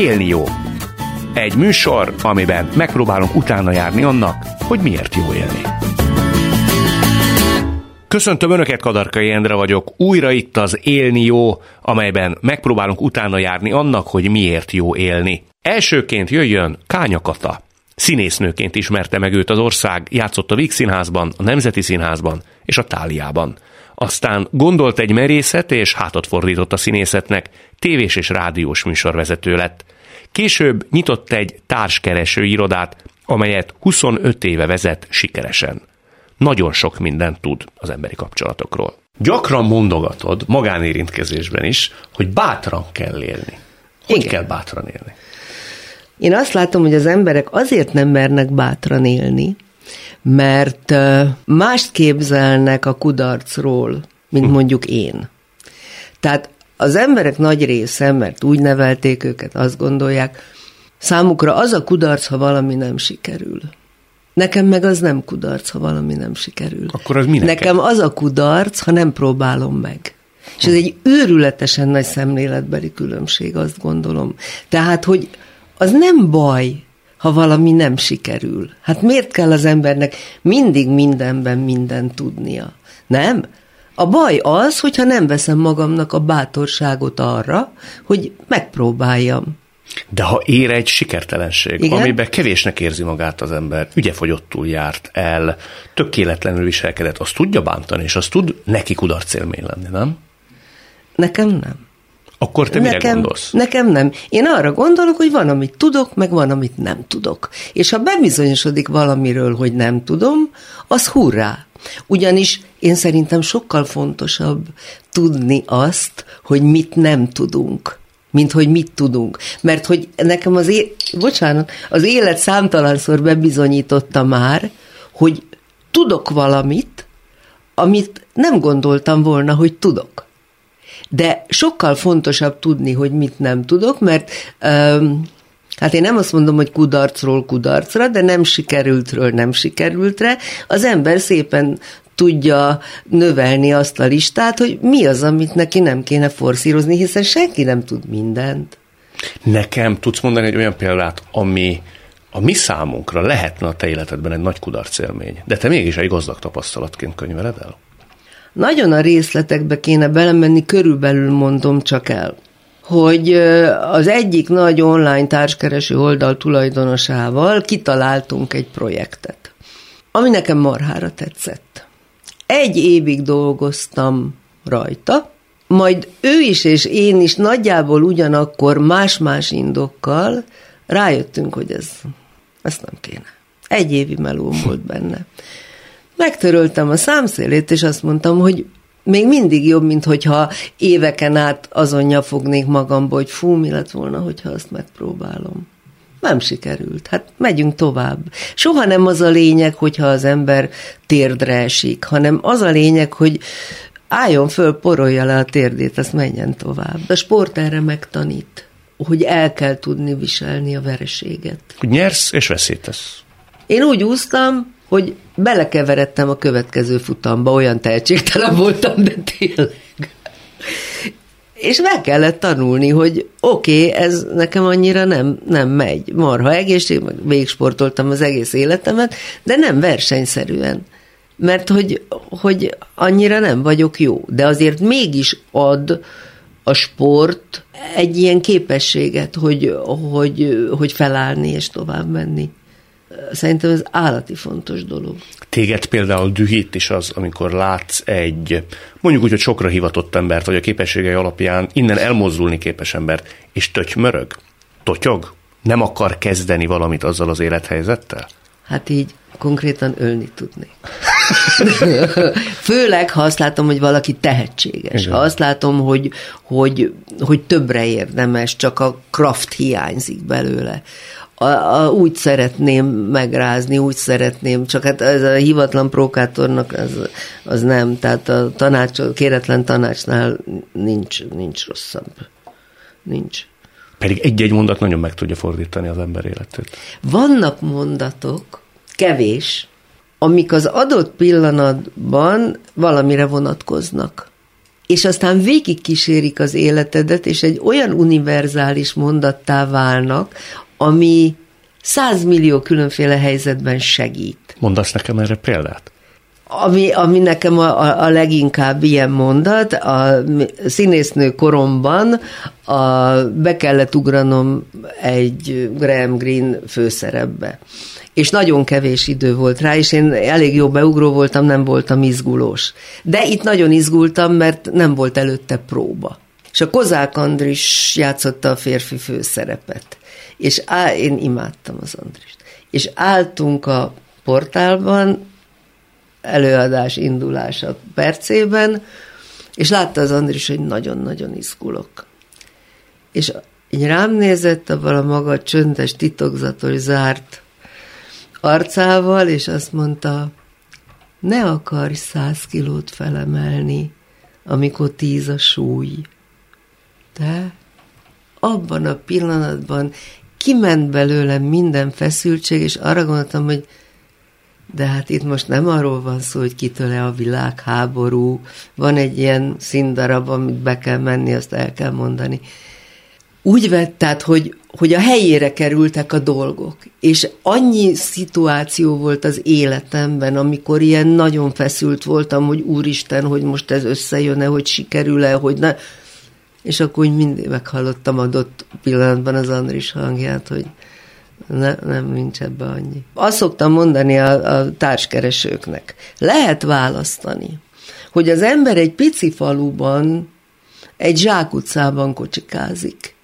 Élni jó. Egy műsor, amiben megpróbálunk utána járni annak, hogy miért jó élni. Köszöntöm Önöket, Kadarkai Endre vagyok. Újra itt az Élni jó, amelyben megpróbálunk utána járni annak, hogy miért jó élni. Elsőként jöjjön Kánya Kata. Színésznőként ismerte meg őt az ország, játszott a Víg Színházban, a Nemzeti Színházban és a Táliában. Aztán gondolt egy merészet és hátat fordított a színészetnek, tévés és rádiós műsorvezető lett. Később nyitott egy társkereső irodát, amelyet 25 éve vezet sikeresen. Nagyon sok mindent tud az emberi kapcsolatokról. Gyakran mondogatod, magánérintkezésben is, hogy bátran kell élni. Hogy Igen. kell bátran élni? Én azt látom, hogy az emberek azért nem mernek bátran élni, mert mást képzelnek a kudarcról, mint hm. mondjuk én. Tehát az emberek nagy része, mert úgy nevelték őket, azt gondolják, számukra az a kudarc, ha valami nem sikerül. Nekem meg az nem kudarc, ha valami nem sikerül. Akkor az mi Nekem az a kudarc, ha nem próbálom meg. És ez egy őrületesen nagy szemléletbeli különbség, azt gondolom. Tehát, hogy az nem baj, ha valami nem sikerül. Hát miért kell az embernek mindig mindenben mindent tudnia? Nem? A baj az, hogyha nem veszem magamnak a bátorságot arra, hogy megpróbáljam. De ha ér egy sikertelenség, Igen? amiben kevésnek érzi magát az ember, ügyefogyottul járt el, tökéletlenül viselkedett, azt tudja bántani, és azt tud neki kudarcélmény lenni, nem? Nekem nem. Akkor te nekem, mire gondolsz? Nekem nem. Én arra gondolok, hogy van, amit tudok, meg van, amit nem tudok. És ha bebizonyosodik valamiről, hogy nem tudom, az hurrá. Ugyanis én szerintem sokkal fontosabb tudni azt, hogy mit nem tudunk mint hogy mit tudunk. Mert hogy nekem az, é- bocsánat, az élet számtalanszor bebizonyította már, hogy tudok valamit, amit nem gondoltam volna, hogy tudok. De sokkal fontosabb tudni, hogy mit nem tudok, mert um, Hát én nem azt mondom, hogy kudarcról kudarcra, de nem sikerültről nem sikerültre. Az ember szépen tudja növelni azt a listát, hogy mi az, amit neki nem kéne forszírozni, hiszen senki nem tud mindent. Nekem tudsz mondani egy olyan példát, ami a mi számunkra lehetne a te életedben egy nagy kudarc élmény, de te mégis egy gazdag tapasztalatként könyveled el? Nagyon a részletekbe kéne belemenni, körülbelül mondom csak el, hogy az egyik nagy online társkereső oldal tulajdonosával kitaláltunk egy projektet, ami nekem marhára tetszett. Egy évig dolgoztam rajta, majd ő is és én is nagyjából ugyanakkor más-más indokkal rájöttünk, hogy ez, ezt nem kéne. Egy évi melóm volt benne. Megtöröltem a számszélét, és azt mondtam, hogy még mindig jobb, mint hogyha éveken át azon nyafognék magamba, hogy fú, mi lett volna, hogyha azt megpróbálom. Nem sikerült. Hát megyünk tovább. Soha nem az a lényeg, hogyha az ember térdre esik, hanem az a lényeg, hogy álljon föl, porolja le a térdét, azt menjen tovább. A sport erre megtanít, hogy el kell tudni viselni a vereséget. Nyersz és veszítesz. Én úgy úsztam, hogy belekeveredtem a következő futamba, olyan tehetségtelen voltam, de tényleg. És meg kellett tanulni, hogy oké, okay, ez nekem annyira nem, nem megy. Marha egészség, meg végigsportoltam az egész életemet, de nem versenyszerűen. Mert hogy, hogy annyira nem vagyok jó. De azért mégis ad a sport egy ilyen képességet, hogy, hogy, hogy felállni és tovább menni szerintem ez állati fontos dolog. Téged például dühít is az, amikor látsz egy, mondjuk úgy, hogy sokra hivatott embert, vagy a képességei alapján innen elmozdulni képes embert, és tötymörög, totyog, nem akar kezdeni valamit azzal az élethelyzettel? Hát így konkrétan ölni tudni. Főleg, ha azt látom, hogy valaki tehetséges. Igen. Ha azt látom, hogy, hogy, hogy többre érdemes, csak a kraft hiányzik belőle a, a, úgy szeretném megrázni, úgy szeretném, csak hát ez a hivatlan prókátornak az, az nem, tehát a tanács, a kéretlen tanácsnál nincs, nincs rosszabb. Nincs. Pedig egy-egy mondat nagyon meg tudja fordítani az ember életét. Vannak mondatok, kevés, amik az adott pillanatban valamire vonatkoznak. és aztán végig kísérik az életedet, és egy olyan univerzális mondattá válnak, ami százmillió különféle helyzetben segít. Mondasz nekem erre példát? Ami, ami nekem a, a, a leginkább ilyen mondat, a színésznő koromban a, be kellett ugranom egy Graham Greene főszerepbe. És nagyon kevés idő volt rá, és én elég jó beugró voltam, nem voltam izgulós. De itt nagyon izgultam, mert nem volt előtte próba. És a Kozák Andris játszotta a férfi főszerepet. És á, én imádtam az Andrist. És álltunk a portálban, előadás indulása percében, és látta az Andris, hogy nagyon-nagyon izgulok. És így rám nézett abban a maga csöndes, titokzatos, zárt arcával, és azt mondta, ne akarj száz kilót felemelni, amikor tíz a súly. De abban a pillanatban kiment belőlem minden feszültség, és arra gondoltam, hogy de hát itt most nem arról van szó, hogy kitől-e a világháború, van egy ilyen színdarab, amit be kell menni, azt el kell mondani. Úgy vett, tehát, hogy, hogy a helyére kerültek a dolgok, és annyi szituáció volt az életemben, amikor ilyen nagyon feszült voltam, hogy úristen, hogy most ez összejön-e, hogy sikerül-e, hogy ne, és akkor úgy mindig meghallottam adott pillanatban az Andris hangját, hogy ne, nem, nincs ebbe annyi. Azt szoktam mondani a, a társkeresőknek. Lehet választani, hogy az ember egy pici faluban, egy zsákutcában kocsikázik,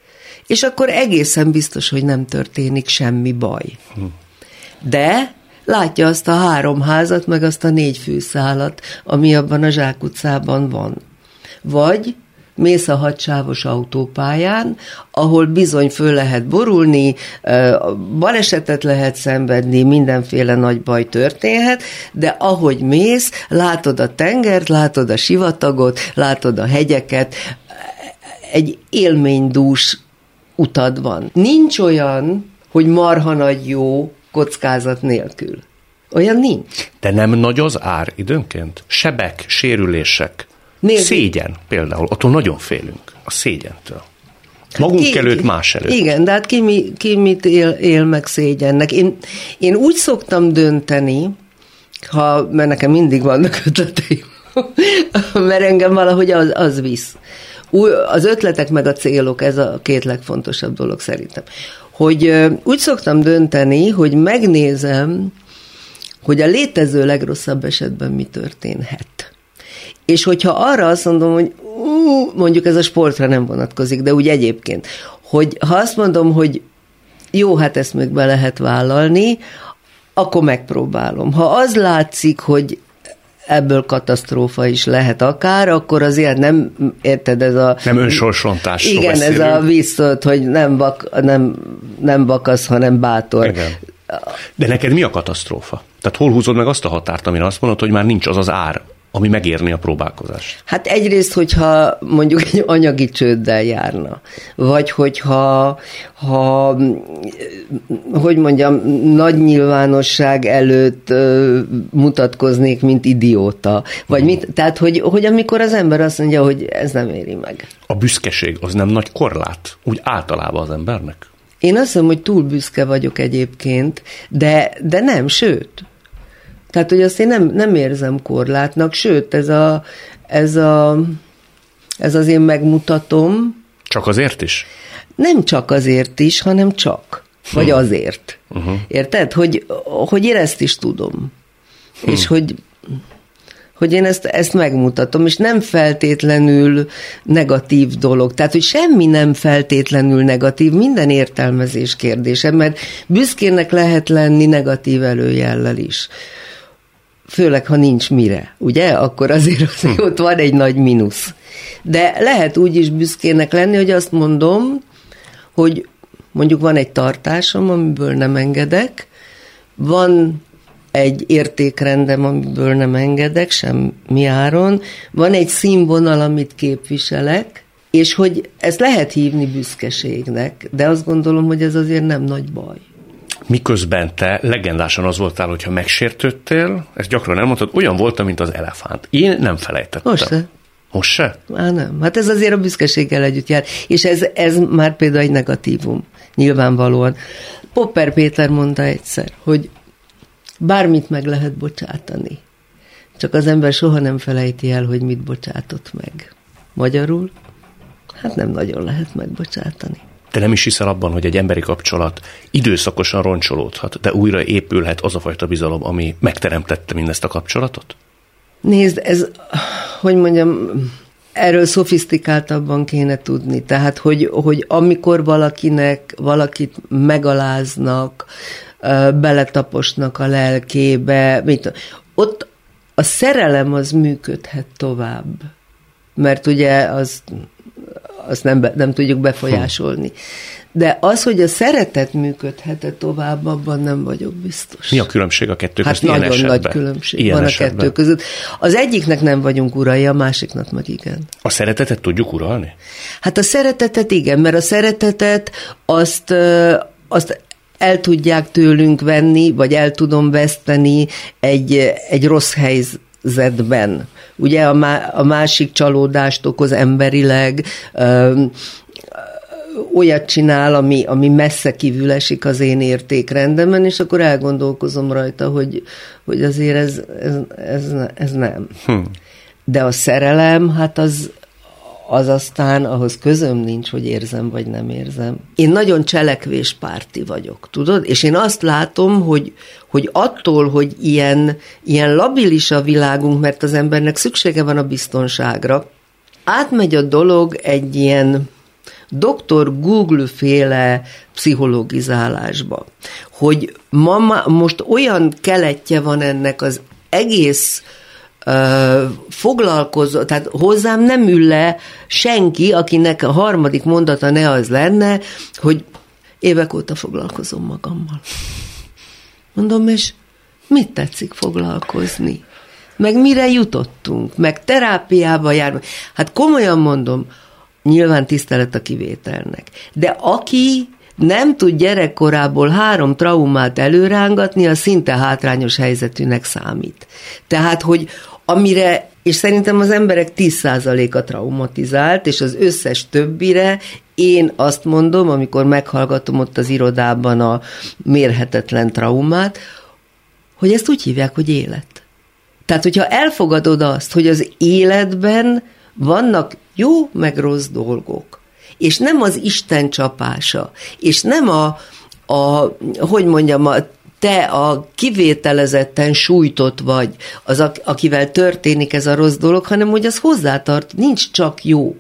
és akkor egészen biztos, hogy nem történik semmi baj. De látja azt a három házat, meg azt a négy fűszálat, ami abban a zsákutcában van. Vagy mész a hadsávos autópályán, ahol bizony föl lehet borulni, balesetet lehet szenvedni, mindenféle nagy baj történhet, de ahogy mész, látod a tengert, látod a sivatagot, látod a hegyeket, egy élménydús utad van. Nincs olyan, hogy marha nagy jó kockázat nélkül. Olyan nincs. De nem nagy az ár időnként? Sebek, sérülések, Nézd. Szégyen például, attól nagyon félünk, a szégyentől. Magunk ki, előtt, más előtt. Igen, de hát ki, mi, ki mit él, él meg szégyennek. Én, én úgy szoktam dönteni, ha, mert nekem mindig vannak ötleteim, mert engem valahogy az, az visz. Új, az ötletek meg a célok, ez a két legfontosabb dolog szerintem. Hogy úgy szoktam dönteni, hogy megnézem, hogy a létező legrosszabb esetben mi történhet. És hogyha arra azt mondom, hogy ú, mondjuk ez a sportra nem vonatkozik, de úgy egyébként, hogy ha azt mondom, hogy jó, hát ezt még be lehet vállalni, akkor megpróbálom. Ha az látszik, hogy ebből katasztrófa is lehet akár, akkor azért nem, érted, ez a... Nem önsorsontás. Igen, beszélünk. ez a visszat, hogy nem, bak, nem, nem bakasz, hanem bátor. Igen. De neked mi a katasztrófa? Tehát hol húzod meg azt a határt, amire azt mondod, hogy már nincs az az ár, ami megérni a próbálkozást? Hát egyrészt, hogyha mondjuk egy anyagi csőddel járna, vagy hogyha, ha, hogy mondjam, nagy nyilvánosság előtt mutatkoznék, mint idióta, vagy hmm. mit, tehát, hogy, hogy amikor az ember azt mondja, hogy ez nem éri meg. A büszkeség az nem nagy korlát, úgy általában az embernek? Én azt mondom, hogy túl büszke vagyok egyébként, de, de nem, sőt, tehát, hogy azt én nem, nem érzem korlátnak, sőt, ez, a, ez, a, ez az én megmutatom. Csak azért is? Nem csak azért is, hanem csak. Vagy hm. azért. Uh-huh. Érted? Hogy, hogy én ezt is tudom. Hm. És hogy hogy én ezt, ezt megmutatom, és nem feltétlenül negatív dolog. Tehát, hogy semmi nem feltétlenül negatív, minden értelmezés kérdése, mert büszkének lehet lenni negatív előjellel is főleg ha nincs mire, ugye? Akkor azért, azért ott van egy nagy mínusz. De lehet úgy is büszkének lenni, hogy azt mondom, hogy mondjuk van egy tartásom, amiből nem engedek, van egy értékrendem, amiből nem engedek semmi áron, van egy színvonal, amit képviselek, és hogy ezt lehet hívni büszkeségnek, de azt gondolom, hogy ez azért nem nagy baj miközben te legendásan az voltál, hogyha megsértődtél, ezt gyakran elmondtad, olyan voltam, mint az elefánt. Én nem felejtettem. Most Most se? Á, nem. Hát ez azért a büszkeséggel együtt jár. És ez, ez már például egy negatívum, nyilvánvalóan. Popper Péter mondta egyszer, hogy bármit meg lehet bocsátani. Csak az ember soha nem felejti el, hogy mit bocsátott meg. Magyarul, hát nem nagyon lehet megbocsátani. Te nem is hiszel abban, hogy egy emberi kapcsolat időszakosan roncsolódhat, de újra épülhet az a fajta bizalom, ami megteremtette mindezt a kapcsolatot? Nézd, ez, hogy mondjam, erről szofisztikáltabban kéne tudni. Tehát, hogy, hogy amikor valakinek, valakit megaláznak, beletaposnak a lelkébe, mit, ott a szerelem az működhet tovább. Mert ugye az, azt nem, nem tudjuk befolyásolni. De az, hogy a szeretet működhet-e tovább, abban nem vagyok biztos. Mi a különbség a kettő között? Hát nagyon esetben? nagy különbség ilyen van esetben. a kettő között. Az egyiknek nem vagyunk urai, a másiknak meg igen. A szeretetet tudjuk uralni? Hát a szeretetet igen, mert a szeretetet azt, azt el tudják tőlünk venni, vagy el tudom veszteni egy, egy rossz helyzetben. Ugye a, má, a másik csalódást okoz emberileg, ö, olyat csinál, ami, ami messze kívül esik az én értékrendemen, és akkor elgondolkozom rajta, hogy, hogy azért ez, ez, ez, ez nem. Hm. De a szerelem, hát az, az aztán ahhoz közöm nincs, hogy érzem vagy nem érzem. Én nagyon cselekvéspárti vagyok, tudod? És én azt látom, hogy, hogy attól, hogy ilyen, ilyen labilis a világunk, mert az embernek szüksége van a biztonságra, átmegy a dolog egy ilyen doktor Google féle pszichologizálásba, hogy ma, most olyan keletje van ennek az egész foglalkozó, tehát hozzám nem ül le senki, akinek a harmadik mondata ne az lenne, hogy évek óta foglalkozom magammal. Mondom, és mit tetszik foglalkozni? Meg mire jutottunk? Meg terápiába jár. Hát komolyan mondom, nyilván tisztelet a kivételnek. De aki nem tud gyerekkorából három traumát előrángatni, az szinte hátrányos helyzetűnek számít. Tehát, hogy amire, és szerintem az emberek 10%-a traumatizált, és az összes többire én azt mondom, amikor meghallgatom ott az irodában a mérhetetlen traumát, hogy ezt úgy hívják, hogy élet. Tehát, hogyha elfogadod azt, hogy az életben vannak jó meg rossz dolgok, és nem az Isten csapása, és nem a, a hogy mondjam, a te a kivételezetten sújtott vagy, az, akivel történik ez a rossz dolog, hanem hogy az hozzátart, nincs csak jó.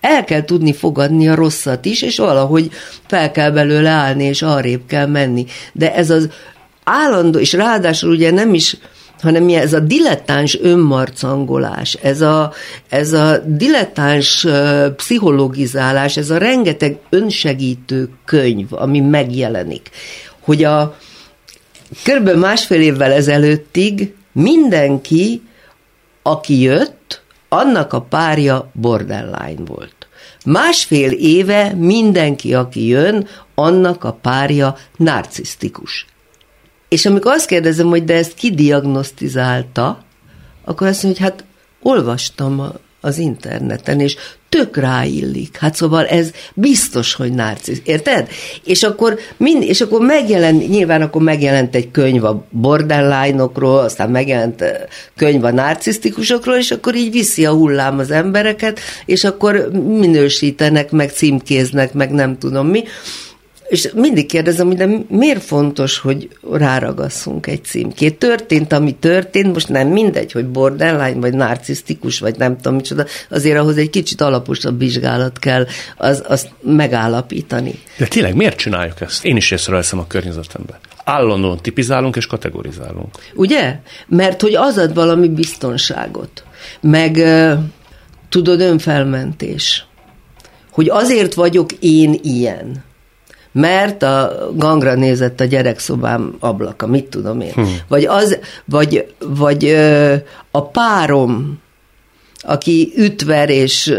El kell tudni fogadni a rosszat is, és valahogy fel kell belőle állni, és arrébb kell menni. De ez az állandó, és ráadásul ugye nem is hanem mi ez a dilettáns önmarcangolás, ez a, ez a dilettáns pszichologizálás, ez a rengeteg önsegítő könyv, ami megjelenik, hogy a körülbelül másfél évvel ezelőttig mindenki, aki jött, annak a párja borderline volt. Másfél éve mindenki, aki jön, annak a párja narcisztikus. És amikor azt kérdezem, hogy de ezt ki diagnosztizálta, akkor azt mondja, hogy hát olvastam az interneten, és tök ráillik. Hát szóval ez biztos, hogy narcisz, érted? És akkor, mind, és akkor megjelent, nyilván akkor megjelent egy könyv a borderline-okról, aztán megjelent könyv a narcisztikusokról, és akkor így viszi a hullám az embereket, és akkor minősítenek, meg címkéznek, meg nem tudom mi. És mindig kérdezem, hogy de miért fontos, hogy ráragasszunk egy címkét? Történt, ami történt, most nem mindegy, hogy borderline, vagy narcisztikus, vagy nem tudom micsoda, azért ahhoz egy kicsit alaposabb vizsgálat kell az, azt megállapítani. De tényleg miért csináljuk ezt? Én is észreveszem a környezetemben. Állandóan tipizálunk és kategorizálunk. Ugye? Mert hogy az ad valami biztonságot. Meg tudod, önfelmentés. Hogy azért vagyok én ilyen mert a gangra nézett a gyerekszobám ablaka, mit tudom én. Hmm. Vagy, az, vagy, vagy a párom, aki ütver és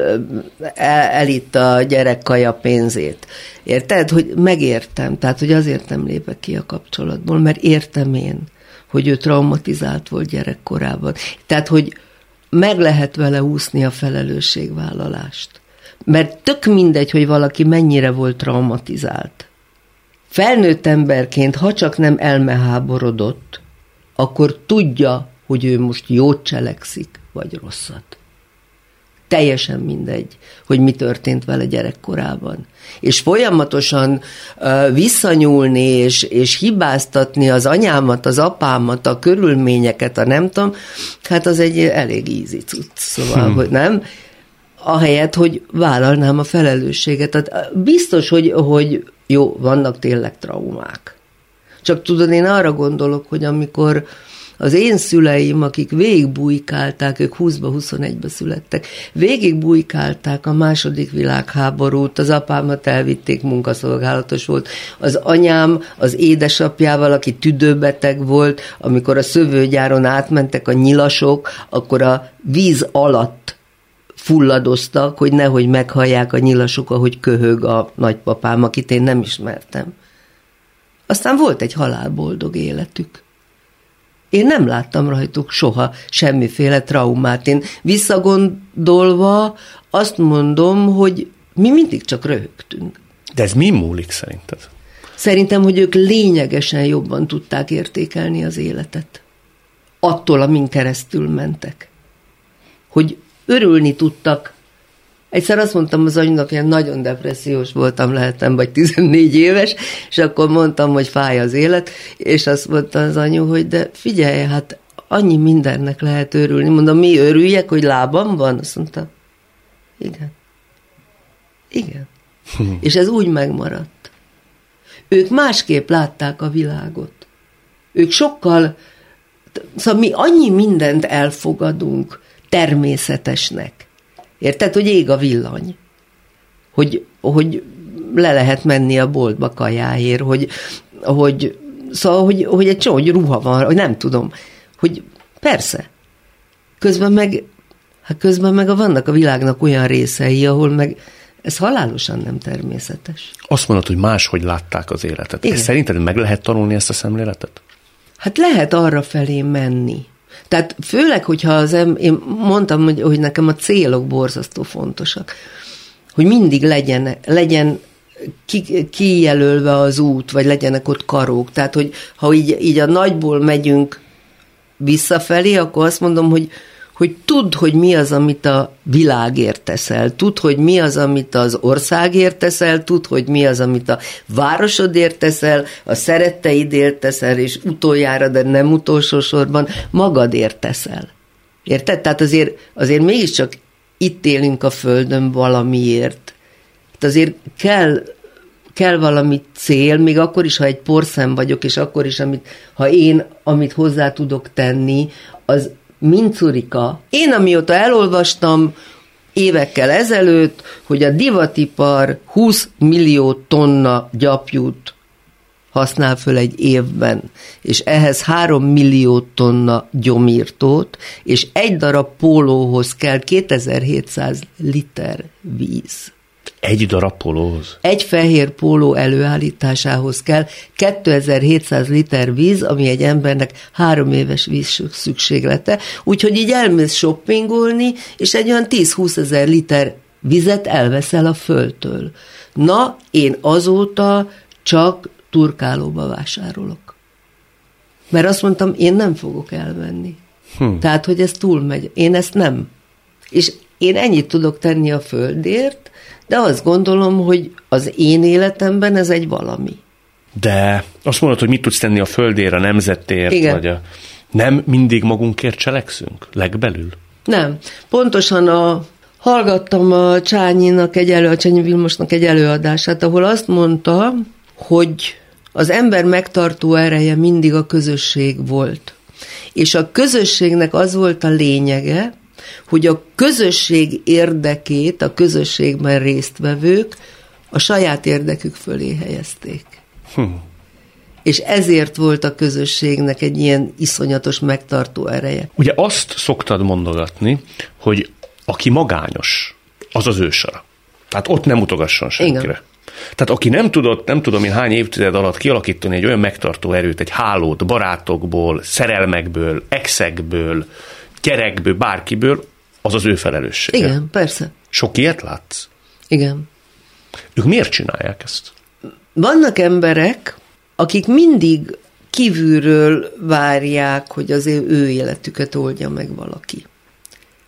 el, elitta a gyerek kaja pénzét. Érted? Hogy megértem. Tehát, hogy azért nem lépek ki a kapcsolatból, mert értem én, hogy ő traumatizált volt gyerekkorában. Tehát, hogy meg lehet vele úszni a felelősségvállalást. Mert tök mindegy, hogy valaki mennyire volt traumatizált. Felnőtt emberként, ha csak nem elmeháborodott, akkor tudja, hogy ő most jót cselekszik, vagy rosszat teljesen mindegy, hogy mi történt vele gyerekkorában. És folyamatosan uh, visszanyúlni és, és hibáztatni az anyámat, az apámat, a körülményeket, a nem tudom, hát az egy elég ízi cucc, szóval, hmm. hogy nem? Ahelyett, hogy vállalnám a felelősséget. Tehát biztos, hogy, hogy jó, vannak tényleg traumák. Csak tudod, én arra gondolok, hogy amikor az én szüleim, akik végigbújkálták, ők 20-21-be születtek, végigbújkálták a második világháborút, az apámat elvitték, munkaszolgálatos volt. Az anyám az édesapjával, aki tüdőbeteg volt, amikor a szövőgyáron átmentek a nyilasok, akkor a víz alatt fulladoztak, hogy nehogy meghallják a nyilasok, ahogy köhög a nagypapám, akit én nem ismertem. Aztán volt egy halálboldog életük. Én nem láttam rajtuk soha semmiféle traumát. Én visszagondolva azt mondom, hogy mi mindig csak röhögtünk. De ez mi múlik szerinted? Szerintem, hogy ők lényegesen jobban tudták értékelni az életet. Attól, amin keresztül mentek. Hogy örülni tudtak Egyszer azt mondtam az anyunak, hogy nagyon depressziós voltam, lehetem, vagy 14 éves, és akkor mondtam, hogy fáj az élet, és azt mondta az anyu, hogy de figyelj, hát annyi mindennek lehet örülni. Mondom, mi örüljek, hogy lábam van? Azt mondta, igen. Igen. Hm. És ez úgy megmaradt. Ők másképp látták a világot. Ők sokkal, szóval mi annyi mindent elfogadunk természetesnek, Érted, hogy ég a villany? Hogy, hogy le lehet menni a boltba kajáért, hogy, hogy szóval, hogy, hogy egy csomó, hogy ruha van, hogy nem tudom, hogy persze. Közben meg, hát közben meg vannak a világnak olyan részei, ahol meg ez halálosan nem természetes. Azt mondod, hogy máshogy látták az életet. Igen. szerinted meg lehet tanulni ezt a szemléletet? Hát lehet arra felé menni, tehát főleg, hogyha az em, én mondtam, hogy, hogy nekem a célok borzasztó fontosak, hogy mindig legyen, legyen ki, kijelölve az út, vagy legyenek ott karók. Tehát, hogy ha így, így a nagyból megyünk visszafelé, akkor azt mondom, hogy, hogy tudd, hogy mi az, amit a világért teszel, tudd, hogy mi az, amit az országért teszel, tudd, hogy mi az, amit a városodért teszel, a szeretteidért teszel, és utoljára, de nem utolsó sorban magadért teszel. Érted? Tehát azért, azért mégiscsak itt élünk a Földön valamiért. Hát azért kell kell valami cél, még akkor is, ha egy porszem vagyok, és akkor is, amit, ha én, amit hozzá tudok tenni, az mincurika. Én amióta elolvastam évekkel ezelőtt, hogy a divatipar 20 millió tonna gyapjút használ föl egy évben, és ehhez 3 millió tonna gyomírtót, és egy darab pólóhoz kell 2700 liter víz. Egy darab pólóhoz? Egy fehér póló előállításához kell 2700 liter víz, ami egy embernek három éves víz szükséglete. Úgyhogy így elmész shoppingolni, és egy olyan 10-20 ezer liter vizet elveszel a földtől. Na, én azóta csak turkálóba vásárolok. Mert azt mondtam, én nem fogok elmenni. Hm. Tehát, hogy ez túlmegy. Én ezt nem. És én ennyit tudok tenni a földért, de azt gondolom, hogy az én életemben ez egy valami. De azt mondod, hogy mit tudsz tenni a földért, a nemzetért, Igen. vagy a... Nem mindig magunkért cselekszünk, legbelül? Nem. Pontosan a hallgattam a Csányinak egy elő, a Csányi Vilmosnak egy előadását, ahol azt mondta, hogy az ember megtartó ereje mindig a közösség volt. És a közösségnek az volt a lényege, hogy a közösség érdekét, a közösségben résztvevők a saját érdekük fölé helyezték. Hm. És ezért volt a közösségnek egy ilyen iszonyatos megtartó ereje. Ugye azt szoktad mondogatni, hogy aki magányos, az az ősara. Tehát ott nem utogasson senkire. Igen. Tehát aki nem tudott, nem tudom én hány évtized alatt kialakítani egy olyan megtartó erőt, egy hálót barátokból, szerelmekből, exekből, gyerekből, bárkiből, az az ő felelőssége. Igen, persze. Sok ilyet látsz? Igen. Ők miért csinálják ezt? Vannak emberek, akik mindig kívülről várják, hogy az ő életüket oldja meg valaki.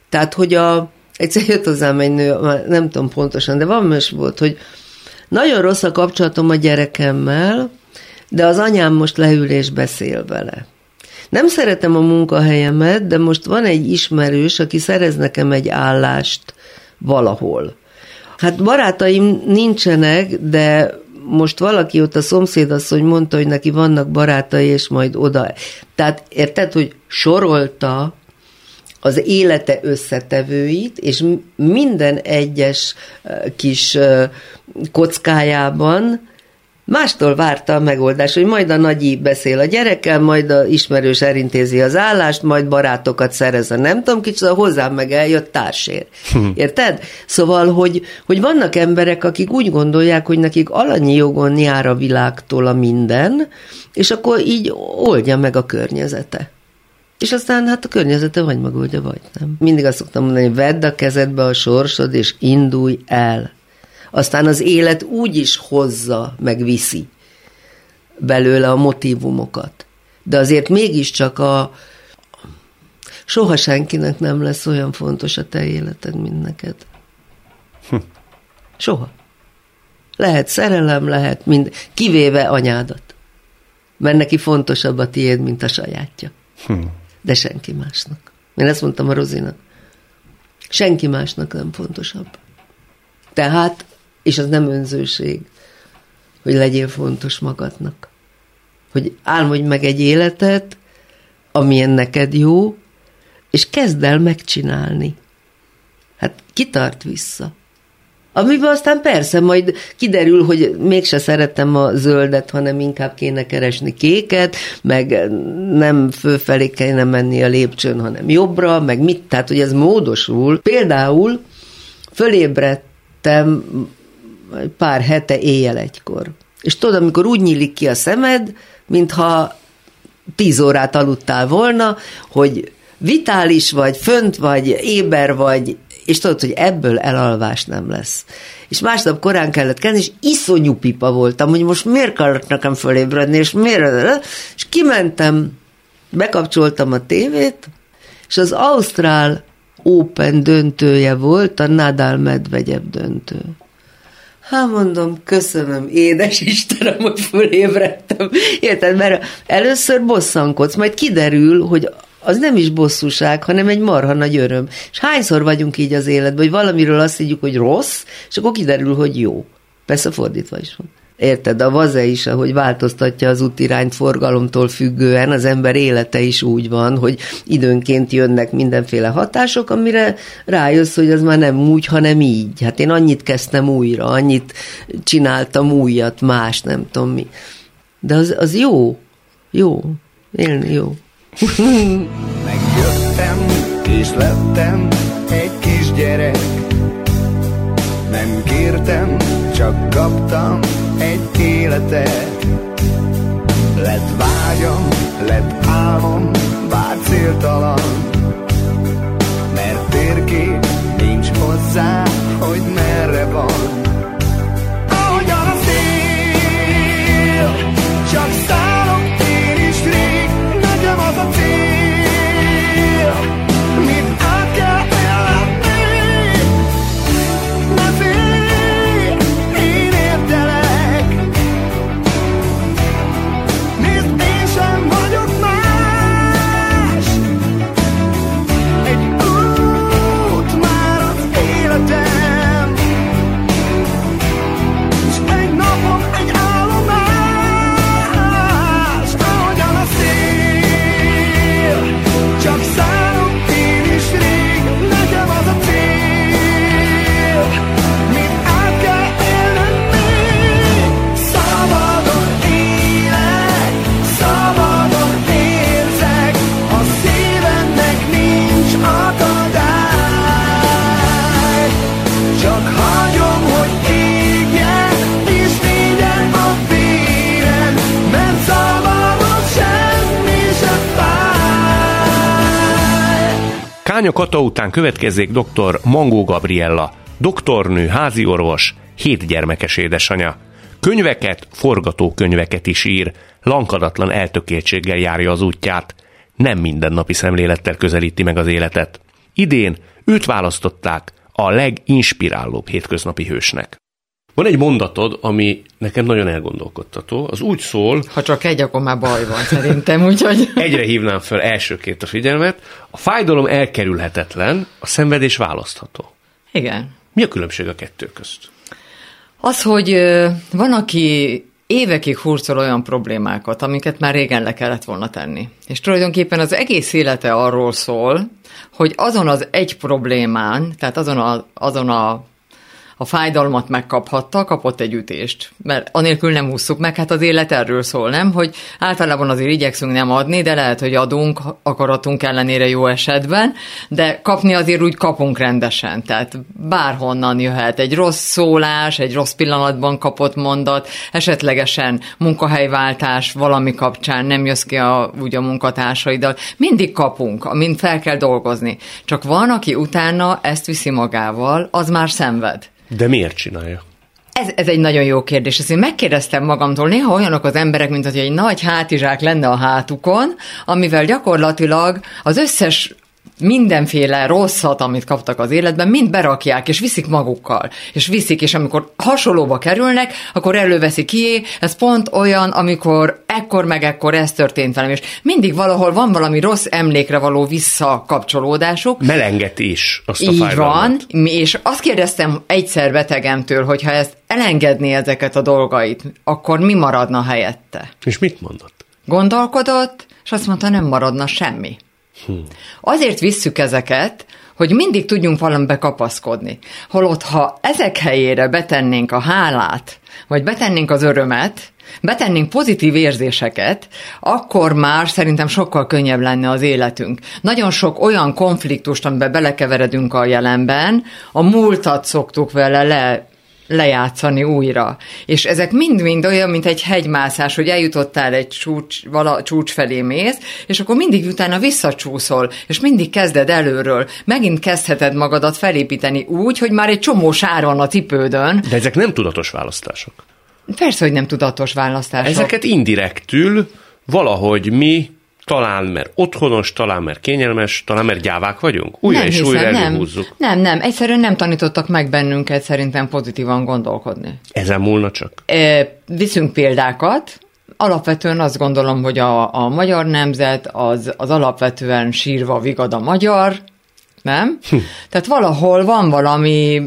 Tehát, hogy a, egyszer jött hozzám egy nő, nem tudom pontosan, de van most volt, hogy nagyon rossz a kapcsolatom a gyerekemmel, de az anyám most leül és beszél vele. Nem szeretem a munkahelyemet, de most van egy ismerős, aki szerez nekem egy állást valahol. Hát barátaim nincsenek, de most valaki ott a szomszédasszony mondta, hogy neki vannak barátai, és majd oda. Tehát érted, hogy sorolta az élete összetevőit, és minden egyes kis kockájában Mástól várta a megoldás, hogy majd a nagyi beszél a gyerekkel, majd a ismerős elintézi az állást, majd barátokat szerez a nem tudom kicsit, hozzám meg eljött társér. Hm. Érted? Szóval, hogy, hogy vannak emberek, akik úgy gondolják, hogy nekik alanyi jogon jár a világtól a minden, és akkor így oldja meg a környezete. És aztán hát a környezete vagy megoldja, vagy nem. Mindig azt szoktam mondani, hogy vedd a kezedbe a sorsod, és indulj el. Aztán az élet úgy is hozza, meg viszi belőle a motivumokat. De azért mégiscsak a soha senkinek nem lesz olyan fontos a te életed, mint neked. Hm. Soha. Lehet szerelem, lehet mind, kivéve anyádat. Mert neki fontosabb a tiéd, mint a sajátja. Hm. De senki másnak. Én ezt mondtam a Rozinak. Senki másnak nem fontosabb. Tehát és az nem önzőség, hogy legyél fontos magadnak. Hogy álmodj meg egy életet, amilyen neked jó, és kezd el megcsinálni. Hát kitart vissza. Amiben aztán persze majd kiderül, hogy mégse szeretem a zöldet, hanem inkább kéne keresni kéket, meg nem fölfelé kéne menni a lépcsőn, hanem jobbra, meg mit, tehát hogy ez módosul. Például fölébredtem pár hete éjjel egykor. És tudod, amikor úgy nyílik ki a szemed, mintha tíz órát aludtál volna, hogy vitális vagy, fönt vagy, éber vagy, és tudod, hogy ebből elalvás nem lesz. És másnap korán kellett kelni, és iszonyú pipa voltam, hogy most miért kellett nekem fölébredni, és miért, és kimentem, bekapcsoltam a tévét, és az Ausztrál Open döntője volt, a Nadal Medvegyev döntő. Hát mondom, köszönöm, édes Istenem, hogy fölébredtem. Érted? Mert először bosszankodsz, majd kiderül, hogy az nem is bosszúság, hanem egy marha nagy öröm. És hányszor vagyunk így az életben, hogy valamiről azt higgyük, hogy rossz, és akkor kiderül, hogy jó. Persze fordítva is van. Érted, a vaze is, ahogy változtatja az útirányt forgalomtól függően, az ember élete is úgy van, hogy időnként jönnek mindenféle hatások, amire rájössz, hogy az már nem úgy, hanem így. Hát én annyit kezdtem újra, annyit csináltam újat, más, nem tudom mi. De az, az jó, jó, élni jó. Megjöttem, és lettem egy kisgyerek, nem kértem, csak kaptam egy életet. Lett vágyam, lett álmom, bár céltalan, mert térkép nincs hozzá, hogy merre van. Kánya Kata után következzék dr. Mangó Gabriella, doktornő, háziorvos, hét gyermekes édesanyja. Könyveket, forgatókönyveket is ír, lankadatlan eltökéltséggel járja az útját. Nem mindennapi szemlélettel közelíti meg az életet. Idén őt választották a leginspirálóbb hétköznapi hősnek. Van egy mondatod, ami nekem nagyon elgondolkodtató. Az úgy szól, Ha csak egy, akkor már baj van szerintem, úgyhogy... egyre hívnám fel elsőként a figyelmet, a fájdalom elkerülhetetlen, a szenvedés választható. Igen. Mi a különbség a kettő közt? Az, hogy van, aki évekig hurcol olyan problémákat, amiket már régen le kellett volna tenni. És tulajdonképpen az egész élete arról szól, hogy azon az egy problémán, tehát azon a, azon a a fájdalmat megkaphatta, kapott egy ütést. Mert anélkül nem ússzuk meg, hát az élet erről szól, nem? Hogy általában azért igyekszünk nem adni, de lehet, hogy adunk akaratunk ellenére jó esetben, de kapni azért úgy kapunk rendesen. Tehát bárhonnan jöhet egy rossz szólás, egy rossz pillanatban kapott mondat, esetlegesen munkahelyváltás valami kapcsán nem jössz ki a, úgy a munkatársaiddal. Mindig kapunk, amint fel kell dolgozni. Csak van, aki utána ezt viszi magával, az már szenved. De miért csinálja? Ez, ez egy nagyon jó kérdés. Ezt én megkérdeztem magamtól, néha olyanok az emberek, mint hogy egy nagy hátizsák lenne a hátukon, amivel gyakorlatilag az összes mindenféle rosszat, amit kaptak az életben, mind berakják, és viszik magukkal. És viszik, és amikor hasonlóba kerülnek, akkor előveszi ki, ez pont olyan, amikor ekkor meg ekkor ez történt velem, és mindig valahol van valami rossz emlékre való visszakapcsolódásuk, Melengeti is azt a így fájdalmat. van, és azt kérdeztem egyszer betegemtől, hogy ha ezt elengedné ezeket a dolgait, akkor mi maradna helyette? És mit mondott? Gondolkodott, és azt mondta, nem maradna semmi. Azért visszük ezeket, hogy mindig tudjunk valamibe kapaszkodni. Holott, ha ezek helyére betennénk a hálát, vagy betennénk az örömet, betennénk pozitív érzéseket, akkor már szerintem sokkal könnyebb lenne az életünk. Nagyon sok olyan konfliktust, amiben belekeveredünk a jelenben, a múltat szoktuk vele le lejátszani újra. És ezek mind-mind olyan, mint egy hegymászás, hogy eljutottál egy csúcs, vala, csúcs felé mész, és akkor mindig utána visszacsúszol, és mindig kezded előről. Megint kezdheted magadat felépíteni úgy, hogy már egy csomó sár van a cipődön. De ezek nem tudatos választások. Persze, hogy nem tudatos választások. Ezeket indirektül valahogy mi, talán mert otthonos, talán mert kényelmes, talán mert gyávák vagyunk, újra nem és hiszem, újra nem. előhúzzuk. Nem, nem, egyszerűen nem tanítottak meg bennünket szerintem pozitívan gondolkodni. Ezen múlna csak. E, viszünk példákat, Alapvetően azt gondolom, hogy a, a magyar nemzet az, az alapvetően sírva vigad a magyar, nem? Hm. Tehát valahol van valami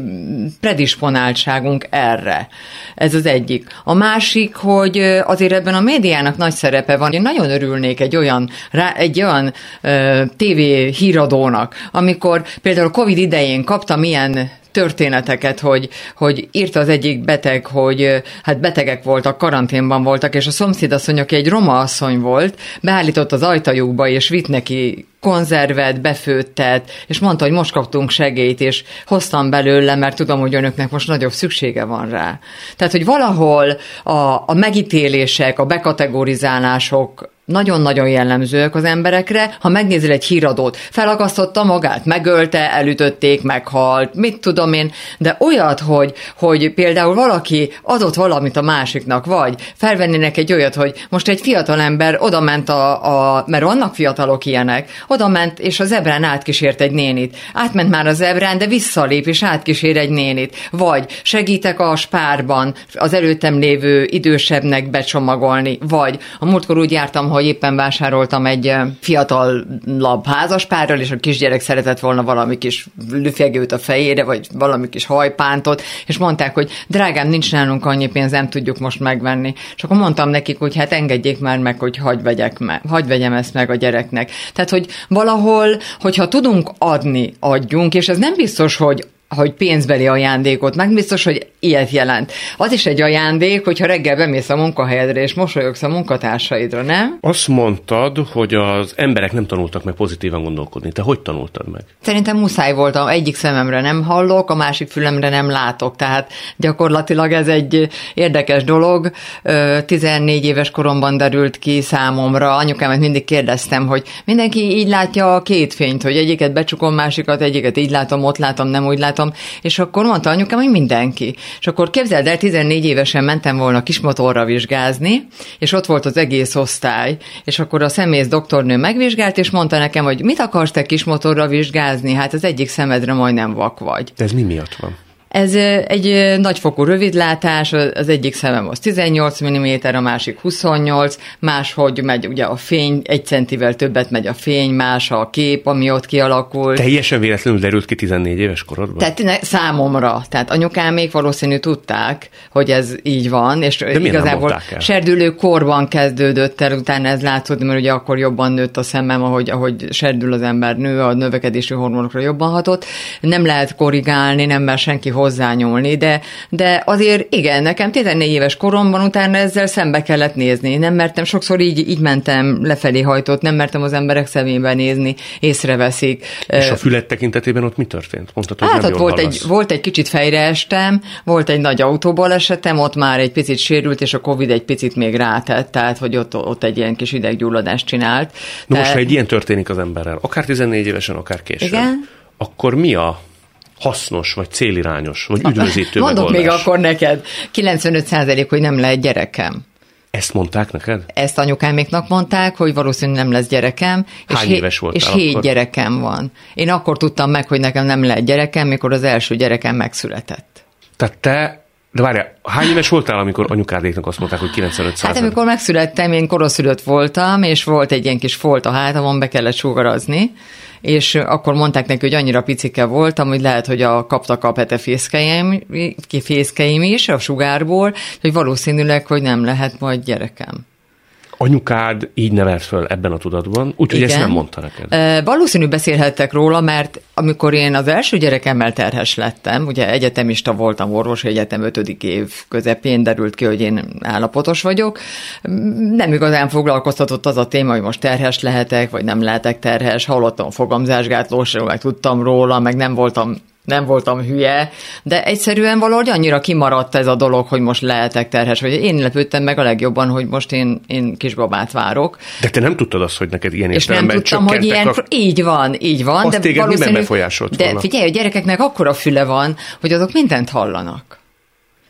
predisponáltságunk erre. Ez az egyik. A másik, hogy azért ebben a médiának nagy szerepe van. Én nagyon örülnék egy olyan, rá, egy olyan uh, TV híradónak, amikor például Covid idején kaptam ilyen történeteket, hogy, hogy írta az egyik beteg, hogy hát betegek voltak, karanténban voltak, és a szomszédasszony, aki egy roma asszony volt, beállított az ajtajukba, és vitt neki konzervet, befőttet, és mondta, hogy most kaptunk segélyt, és hoztam belőle, mert tudom, hogy önöknek most nagyobb szüksége van rá. Tehát, hogy valahol a, a megítélések, a bekategorizálások nagyon-nagyon jellemzőek az emberekre. Ha megnézel egy híradót, felakasztotta magát, megölte, elütötték, meghalt, mit tudom én, de olyat, hogy, hogy például valaki adott valamit a másiknak, vagy felvennének egy olyat, hogy most egy fiatal ember oda ment a, a mert vannak fiatalok ilyenek, oda ment, és a zebrán átkísért egy nénit. Átment már a zebrán, de visszalép, és átkísér egy nénit. Vagy segítek a spárban az előttem lévő idősebbnek becsomagolni, vagy a múltkor úgy jártam, hogy éppen vásároltam egy eh, fiatalabb házaspárral, és a kisgyerek szeretett volna valami kis lüfegőt a fejére, vagy valami kis hajpántot, és mondták, hogy drágám, nincs nálunk annyi pénz, nem tudjuk most megvenni. És akkor mondtam nekik, hogy hát engedjék már meg, hogy hagy, vegyek meg, hagy vegyem ezt meg a gyereknek. Tehát, hogy valahol, hogyha tudunk adni, adjunk, és ez nem biztos, hogy hogy pénzbeli ajándékot, meg biztos, hogy ilyet jelent. Az is egy ajándék, hogyha reggel bemész a munkahelyedre, és mosolyogsz a munkatársaidra, nem? Azt mondtad, hogy az emberek nem tanultak meg pozitívan gondolkodni. Te hogy tanultad meg? Szerintem muszáj voltam, egyik szememre nem hallok, a másik fülemre nem látok, tehát gyakorlatilag ez egy érdekes dolog. Ö, 14 éves koromban derült ki számomra, anyukámat mindig kérdeztem, hogy mindenki így látja a két fényt, hogy egyiket becsukom, másikat, egyiket így látom, ott látom, nem úgy látom, és akkor mondta anyukám, hogy mindenki. És akkor képzeld el, 14 évesen mentem volna kismotorra vizsgázni, és ott volt az egész osztály, és akkor a szemész doktornő megvizsgált, és mondta nekem, hogy mit akarsz te kismotorra vizsgázni? Hát az egyik szemedre majdnem vak vagy. De ez mi miatt van? Ez egy nagyfokú rövidlátás, az egyik szemem az 18 mm, a másik 28, máshogy megy ugye a fény, egy centivel többet megy a fény, más a kép, ami ott kialakult. Teljesen véletlenül derült ki 14 éves korodban? Tehát ne, számomra, tehát anyukám még valószínű tudták, hogy ez így van, és nem igazából serdülő korban kezdődött el, utána ez látszódni, mert ugye akkor jobban nőtt a szemem, ahogy, ahogy serdül az ember nő, a növekedési hormonokra jobban hatott. Nem lehet korrigálni, nem mer senki hozzányúlni, de, de azért igen, nekem 14 éves koromban utána ezzel szembe kellett nézni. Nem mertem, sokszor így, így mentem lefelé hajtott, nem mertem az emberek szemébe nézni, észreveszik. És a fület tekintetében ott mi történt? Mondtad, hogy Hát nem ott jól volt egy, volt egy kicsit fejre estem, volt egy nagy autóbalesetem, ott már egy picit sérült, és a Covid egy picit még rátett, tehát hogy ott, ott egy ilyen kis ideggyulladást csinált. Na most, De- ha egy ilyen történik az emberrel, akár 14 évesen, akár később, Igen. akkor mi a hasznos, vagy célirányos, vagy üdvözítő Mondok még megoldás? akkor neked, 95 hogy nem lehet gyerekem. Ezt mondták neked? Ezt anyukáméknak mondták, hogy valószínűleg nem lesz gyerekem. Hány hé- éves voltál És hét akkor? gyerekem van. Én akkor tudtam meg, hogy nekem nem lehet gyerekem, mikor az első gyerekem megszületett. Tehát te, de várjál, hány éves voltál, amikor anyukádéknak azt mondták, hogy 95 Hát amikor megszülettem, én koraszülött voltam, és volt egy ilyen kis folt a hátamon, be kellett sugarazni, és akkor mondták neki, hogy annyira picike voltam, hogy lehet, hogy a, kaptak a petefészkeim, fészkeim is a sugárból, hogy valószínűleg, hogy nem lehet majd gyerekem. Anyukád így nevelt föl ebben a tudatban, úgyhogy ezt nem mondta neked. Ö, Valószínű beszélhettek róla, mert amikor én az első gyerekemmel terhes lettem, ugye egyetemista voltam, orvosi egyetem ötödik év közepén derült ki, hogy én állapotos vagyok, nem igazán foglalkoztatott az a téma, hogy most terhes lehetek, vagy nem lehetek terhes, hallottam fogamzásgátlósról, meg tudtam róla, meg nem voltam nem voltam hülye, de egyszerűen valahogy annyira kimaradt ez a dolog, hogy most lehetek terhes, vagy én lepődtem meg a legjobban, hogy most én, én kisbabát várok. De te nem tudtad azt, hogy neked ilyen És nem tudtam, hogy ilyen... a... Így van, így van. Azt téged miben valószínű- befolyásolt De volna? figyelj, a gyerekeknek akkora füle van, hogy azok mindent hallanak.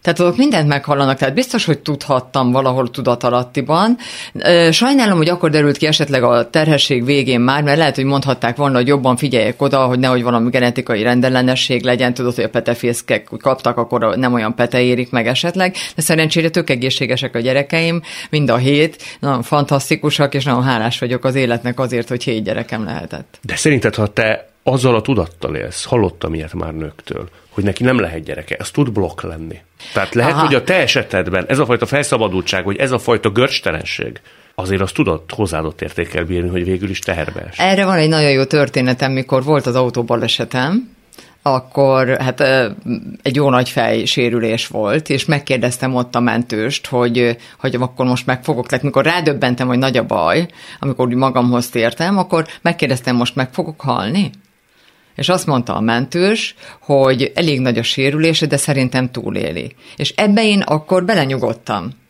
Tehát azok mindent meghallanak, tehát biztos, hogy tudhattam valahol tudatalattiban. Sajnálom, hogy akkor derült ki esetleg a terhesség végén már, mert lehet, hogy mondhatták volna, hogy jobban figyeljek oda, hogy nehogy valami genetikai rendellenesség legyen, tudod, hogy a petefészkek kaptak, akkor nem olyan pete érik meg esetleg, de szerencsére tök egészségesek a gyerekeim, mind a hét, nagyon fantasztikusak, és nagyon hálás vagyok az életnek azért, hogy hét gyerekem lehetett. De szerinted, ha te azzal a tudattal élsz, hallottam ilyet már nőktől, hogy neki nem lehet gyereke, ez tud blokk lenni. Tehát lehet, Aha. hogy a te esetedben ez a fajta felszabadultság, vagy ez a fajta görcstelenség, azért azt tudod hozzáadott értékkel bírni, hogy végül is teherbe es. Erre van egy nagyon jó történetem, mikor volt az autóbalesetem, akkor hát egy jó nagy fejsérülés volt, és megkérdeztem ott a mentőst, hogy, hogy akkor most meg fogok, tehát mikor rádöbbentem, hogy nagy a baj, amikor úgy magamhoz tértem, akkor megkérdeztem, most meg fogok halni? És azt mondta a mentős, hogy elég nagy a sérülése, de szerintem túléli. És ebbe én akkor belenyugodtam.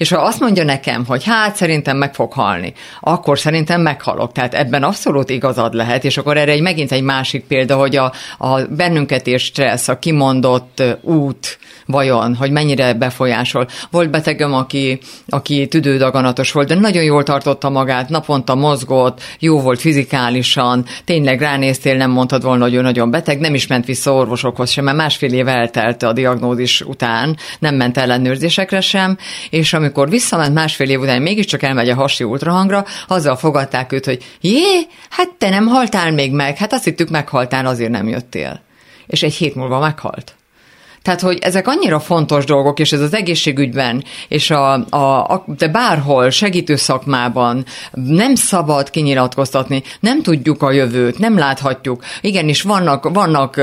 És ha azt mondja nekem, hogy hát szerintem meg fog halni, akkor szerintem meghalok. Tehát ebben abszolút igazad lehet, és akkor erre egy megint egy másik példa, hogy a, a bennünket és stressz, a kimondott út, vajon, hogy mennyire befolyásol. Volt betegem, aki, aki tüdődaganatos volt, de nagyon jól tartotta magát, naponta mozgott, jó volt fizikálisan, tényleg ránéztél, nem mondtad volna, hogy ő nagyon beteg, nem is ment vissza orvosokhoz sem, mert másfél év eltelt a diagnózis után, nem ment ellenőrzésekre sem, és amikor visszament másfél év után, mégiscsak elmegy a hasi ultrahangra, azzal fogadták őt, hogy jé, hát te nem haltál még meg, hát azt hittük meghaltál, azért nem jöttél. És egy hét múlva meghalt. Tehát, hogy ezek annyira fontos dolgok, és ez az egészségügyben, és a, a, a, de bárhol, segítő szakmában nem szabad kinyilatkoztatni, nem tudjuk a jövőt, nem láthatjuk. Igenis, vannak, vannak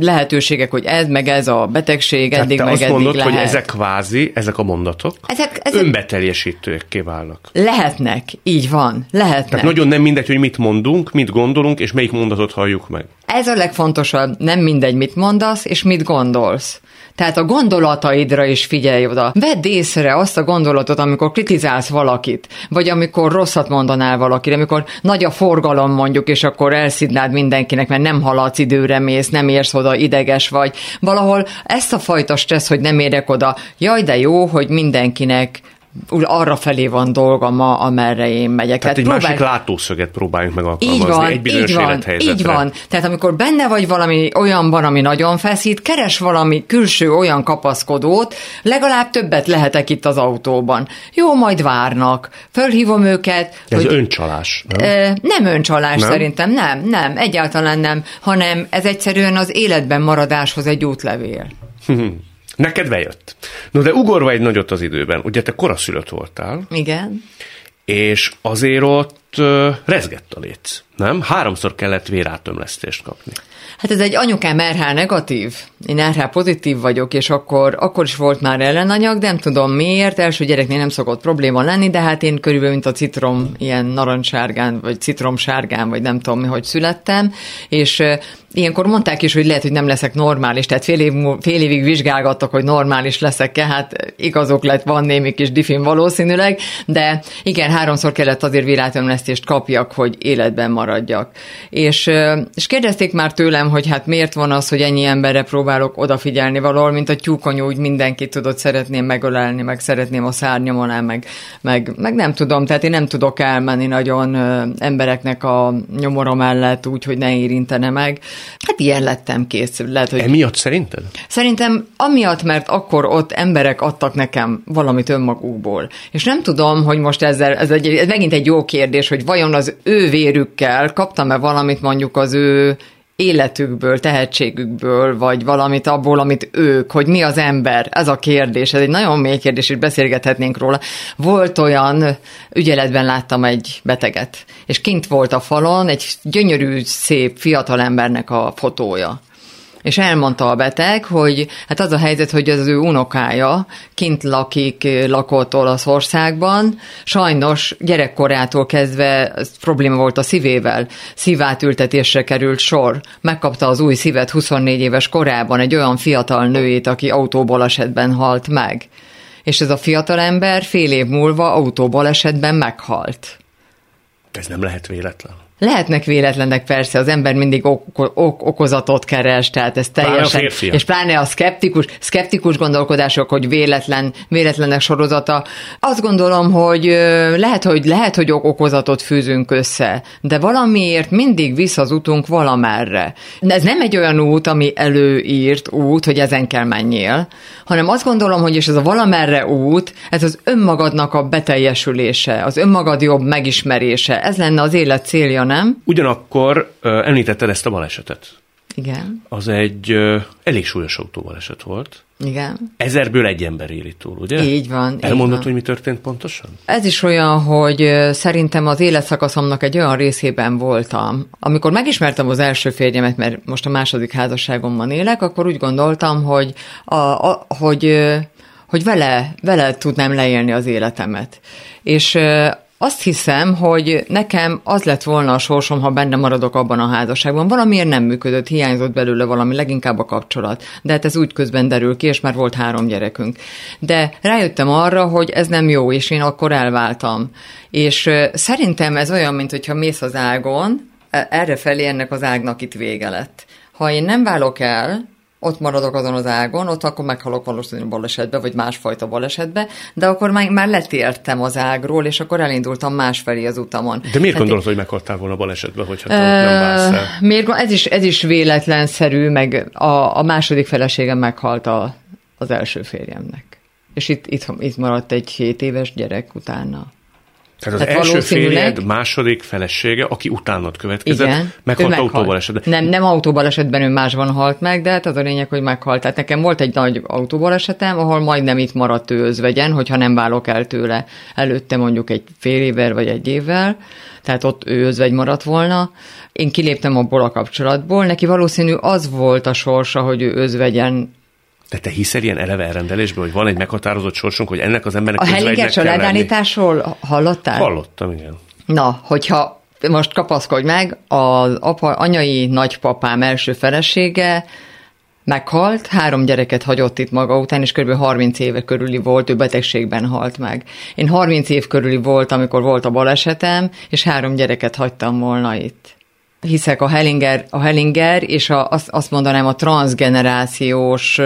lehetőségek, hogy ez meg ez a betegség, Tehát eddig te meg azt eddig mondod, lehet. hogy ezek kvázi, ezek a mondatok Ezek- ezek- önbeteljesítőekké válnak. Lehetnek, így van, lehetnek. Tehát nagyon nem mindegy, hogy mit mondunk, mit gondolunk, és melyik mondatot halljuk meg. Ez a legfontosabb, nem mindegy, mit mondasz, és mit gondolsz. Tehát a gondolataidra is figyelj oda. Vedd észre azt a gondolatot, amikor kritizálsz valakit, vagy amikor rosszat mondanál valakire, amikor nagy a forgalom mondjuk, és akkor elszidnád mindenkinek, mert nem haladsz időre mész, nem érsz oda, ideges vagy. Valahol ezt a fajta stressz, hogy nem érek oda, jaj, de jó, hogy mindenkinek arra felé van dolga ma, amerre én megyek. Tehát egy próbálj- másik látószöget próbáljunk meg alkalmazni így van, egy bizonyos így van, így van. Tehát amikor benne vagy valami olyanban, ami nagyon feszít, keres valami külső olyan kapaszkodót, legalább többet lehetek itt az autóban. Jó, majd várnak. Fölhívom őket, Ez hogy öncsalás, nem? Nem öncsalás Nem? szerintem, nem, nem, egyáltalán nem, hanem ez egyszerűen az életben maradáshoz egy útlevél. Neked bejött. No, de ugorva egy nagyot az időben. Ugye te koraszülött voltál, Igen. és azért ott rezgett a léc, nem? Háromszor kellett vérátömlesztést kapni. Hát ez egy anyukám RH negatív, én RH pozitív vagyok, és akkor, akkor is volt már ellenanyag, de nem tudom miért, első gyereknél nem szokott probléma lenni, de hát én körülbelül, mint a citrom, ilyen narancssárgán, vagy citromsárgán, vagy nem tudom mi, hogy születtem, és ilyenkor mondták is, hogy lehet, hogy nem leszek normális, tehát fél, év, fél évig vizsgálgattak, hogy normális leszek-e, hát igazok lett, van némi kis difin valószínűleg, de igen, háromszor kellett azért vérátömlesztést kapjak, hogy életben maradjak. És, és kérdezték már tőlem, hogy hát miért van az, hogy ennyi emberre próbálok odafigyelni valahol, mint a tyúkonyú, úgy mindenkit tudod, szeretném megölelni, meg szeretném a szárnyam alá, meg, meg, meg nem tudom, tehát én nem tudok elmenni nagyon embereknek a nyomora mellett úgy, hogy ne érintene meg. Hát ilyen lettem kész. Lehet, hogy Emiatt szerinted? Szerintem amiatt, mert akkor ott emberek adtak nekem valamit önmagukból. És nem tudom, hogy most ezzel, ez, egy, ez megint egy jó kérdés, hogy vajon az ő vérükkel kaptam-e valamit mondjuk az ő életükből, tehetségükből, vagy valamit abból, amit ők, hogy mi az ember, ez a kérdés, ez egy nagyon mély kérdés, és beszélgethetnénk róla. Volt olyan, ügyeletben láttam egy beteget, és kint volt a falon egy gyönyörű, szép fiatal embernek a fotója. És elmondta a beteg, hogy hát az a helyzet, hogy az ő unokája kint lakik, lakott Olaszországban, sajnos gyerekkorától kezdve ez probléma volt a szívével, szívátültetésre került sor. Megkapta az új szívet 24 éves korában egy olyan fiatal nőjét, aki autóbalesetben halt meg. És ez a fiatal ember fél év múlva autóbalesetben meghalt. Ez nem lehet véletlen. Lehetnek véletlenek persze, az ember mindig ok- ok- okozatot keres, tehát ez Pláne teljesen, férfiak. és pláne a szkeptikus, szkeptikus gondolkodások, hogy véletlen, véletlenek sorozata. Azt gondolom, hogy lehet, hogy lehet, hogy ok- okozatot fűzünk össze, de valamiért mindig visz az utunk valamerre. De ez nem egy olyan út, ami előírt út, hogy ezen kell menjél, hanem azt gondolom, hogy és ez a valamerre út, ez az önmagadnak a beteljesülése, az önmagad jobb megismerése. Ez lenne az élet célja, nem? Ugyanakkor említetted ezt a balesetet. Igen, Az egy ö, elég súlyos autóbaleset volt. igen. Ezerből egy ember éli túl, ugye? Így van, így Elmondod, van. hogy mi történt pontosan? Ez is olyan, hogy szerintem az életszakaszomnak egy olyan részében voltam. Amikor megismertem az első férjemet, mert most a második házasságomban élek, akkor úgy gondoltam, hogy, a, a, hogy, hogy vele, vele tudnám leélni az életemet. És azt hiszem, hogy nekem az lett volna a sorsom, ha benne maradok abban a házasságban. Valamiért nem működött, hiányzott belőle valami, leginkább a kapcsolat. De hát ez úgy közben derül ki, és már volt három gyerekünk. De rájöttem arra, hogy ez nem jó, és én akkor elváltam. És szerintem ez olyan, mint hogyha mész az ágon, e- erre felé ennek az ágnak itt vége lett. Ha én nem válok el, ott maradok azon az ágon, ott akkor meghalok valószínűleg balesetbe, vagy másfajta balesetbe, de akkor már, már letértem az ágról, és akkor elindultam másfelé az utamon. De miért Hát gondolod, hogy meghaltál volna balesetbe, hogyha te nem válsz el? Miért, ez, is, ez is véletlenszerű, meg a, a második feleségem meghalt a, az első férjemnek. És itt, itt, itt maradt egy 7 éves gyerek utána. Tehát az Tehát első férjed második felesége, aki utánad következett, Igen. meghalt ő autóbalesetben. Nem, nem autóbalesetben, ő másban halt meg, de hát az a lényeg, hogy meghalt. Tehát nekem volt egy nagy autóbalesetem, ahol majdnem itt maradt ő özvegyen, hogyha nem válok el tőle előtte mondjuk egy fél évvel vagy egy évvel, tehát ott ő özvegy maradt volna. Én kiléptem abból a kapcsolatból, neki valószínű az volt a sorsa, hogy ő özvegyen De te hiszel ilyen eleve elrendelésből, hogy van egy meghatározott sorsunk, hogy ennek az embernek A Hellinger családállításról hallottál? Hallottam, igen. Na, hogyha most kapaszkodj meg, az apa, anyai nagypapám első felesége meghalt, három gyereket hagyott itt maga után, és kb. 30 éve körüli volt, ő betegségben halt meg. Én 30 év körüli volt, amikor volt a balesetem, és három gyereket hagytam volna itt. Hiszek a Hellinger, a Hellinger és a, azt, azt mondanám a transgenerációs,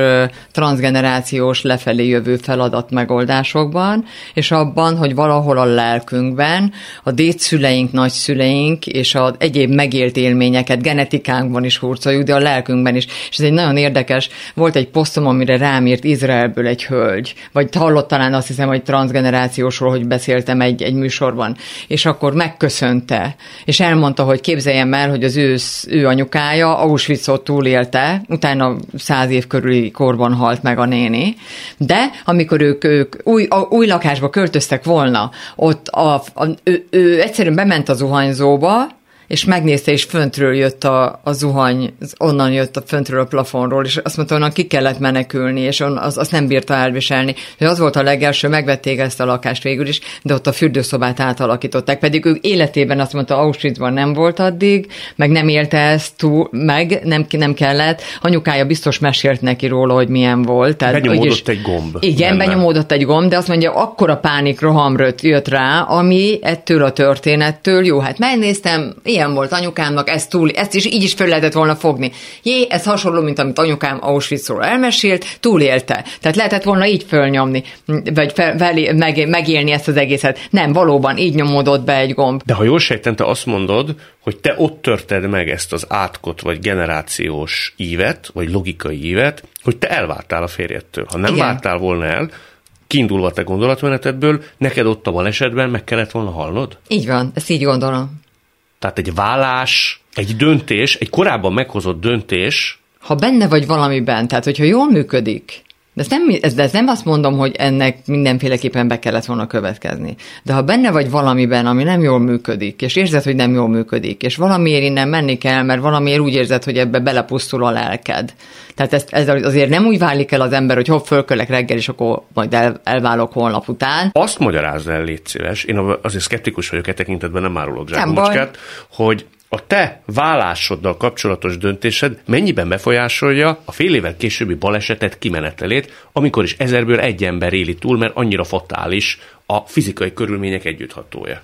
transgenerációs lefelé jövő feladat megoldásokban, és abban, hogy valahol a lelkünkben a dédszüleink, nagyszüleink és az egyéb megélt élményeket genetikánkban is hurcoljuk, de a lelkünkben is. És ez egy nagyon érdekes, volt egy posztom, amire rám írt Izraelből egy hölgy, vagy hallott talán azt hiszem, hogy transgenerációsról, hogy beszéltem egy, egy műsorban, és akkor megköszönte, és elmondta, hogy képzeljem el, hogy az ő, ő anyukája Auschwitzot túlélte, utána száz év körüli korban halt meg a néni, de amikor ők, ők új, a, új lakásba költöztek volna, ott a, a, ő, ő egyszerűen bement a zuhanyzóba, és megnézte, és föntről jött a, a zuhany, onnan jött a föntről a plafonról, és azt mondta, onnan ki kellett menekülni, és on, az, azt nem bírta elviselni. Hogy az volt a legelső, megvették ezt a lakást végül is, de ott a fürdőszobát átalakították, pedig ő életében azt mondta, Auschwitzban nem volt addig, meg nem élte ezt túl, meg, nem, nem kellett. Anyukája biztos mesélt neki róla, hogy milyen volt. Tehát, Benyomódott úgyis- egy gomb Igen, benne. benyomódott egy gomb, de azt mondja, akkora pánik rohamröt jött rá, ami ettől a történettől, jó, hát megnéztem, ilyen volt anyukámnak, ezt túl, ezt is így is fel lehetett volna fogni. Jé, ez hasonló, mint amit anyukám Auschwitzról elmesélt, túlélte. Tehát lehetett volna így fölnyomni, vagy fel, velé, meg, megélni ezt az egészet. Nem, valóban így nyomódott be egy gomb. De ha jól sejtem, te azt mondod, hogy te ott törted meg ezt az átkot, vagy generációs ívet, vagy logikai ívet, hogy te elváltál a férjedtől. Ha nem Igen. váltál volna el, kiindulva te gondolatmenetedből, neked ott a balesetben meg kellett volna halnod? Így van, ezt így gondolom. Tehát egy vállás, egy döntés, egy korábban meghozott döntés, ha benne vagy valamiben, tehát hogyha jól működik, de ez nem, ez, de ez nem azt mondom, hogy ennek mindenféleképpen be kellett volna következni. De ha benne vagy valamiben, ami nem jól működik, és érzed, hogy nem jól működik, és valamiért innen menni kell, mert valamiért úgy érzed, hogy ebbe belepusztul a lelked. Tehát ezt, ez azért nem úgy válik el az ember, hogy hopp, fölkölek reggel, és akkor majd el, elválok holnap után. azt magyarázd el, légy szíves, én azért szkeptikus vagyok e tekintetben, nem árulok zsákmacskát, hogy a te vállásoddal kapcsolatos döntésed mennyiben befolyásolja a fél évvel későbbi balesetet kimenetelét, amikor is ezerből egy ember éli túl, mert annyira fatális a fizikai körülmények együtthatója.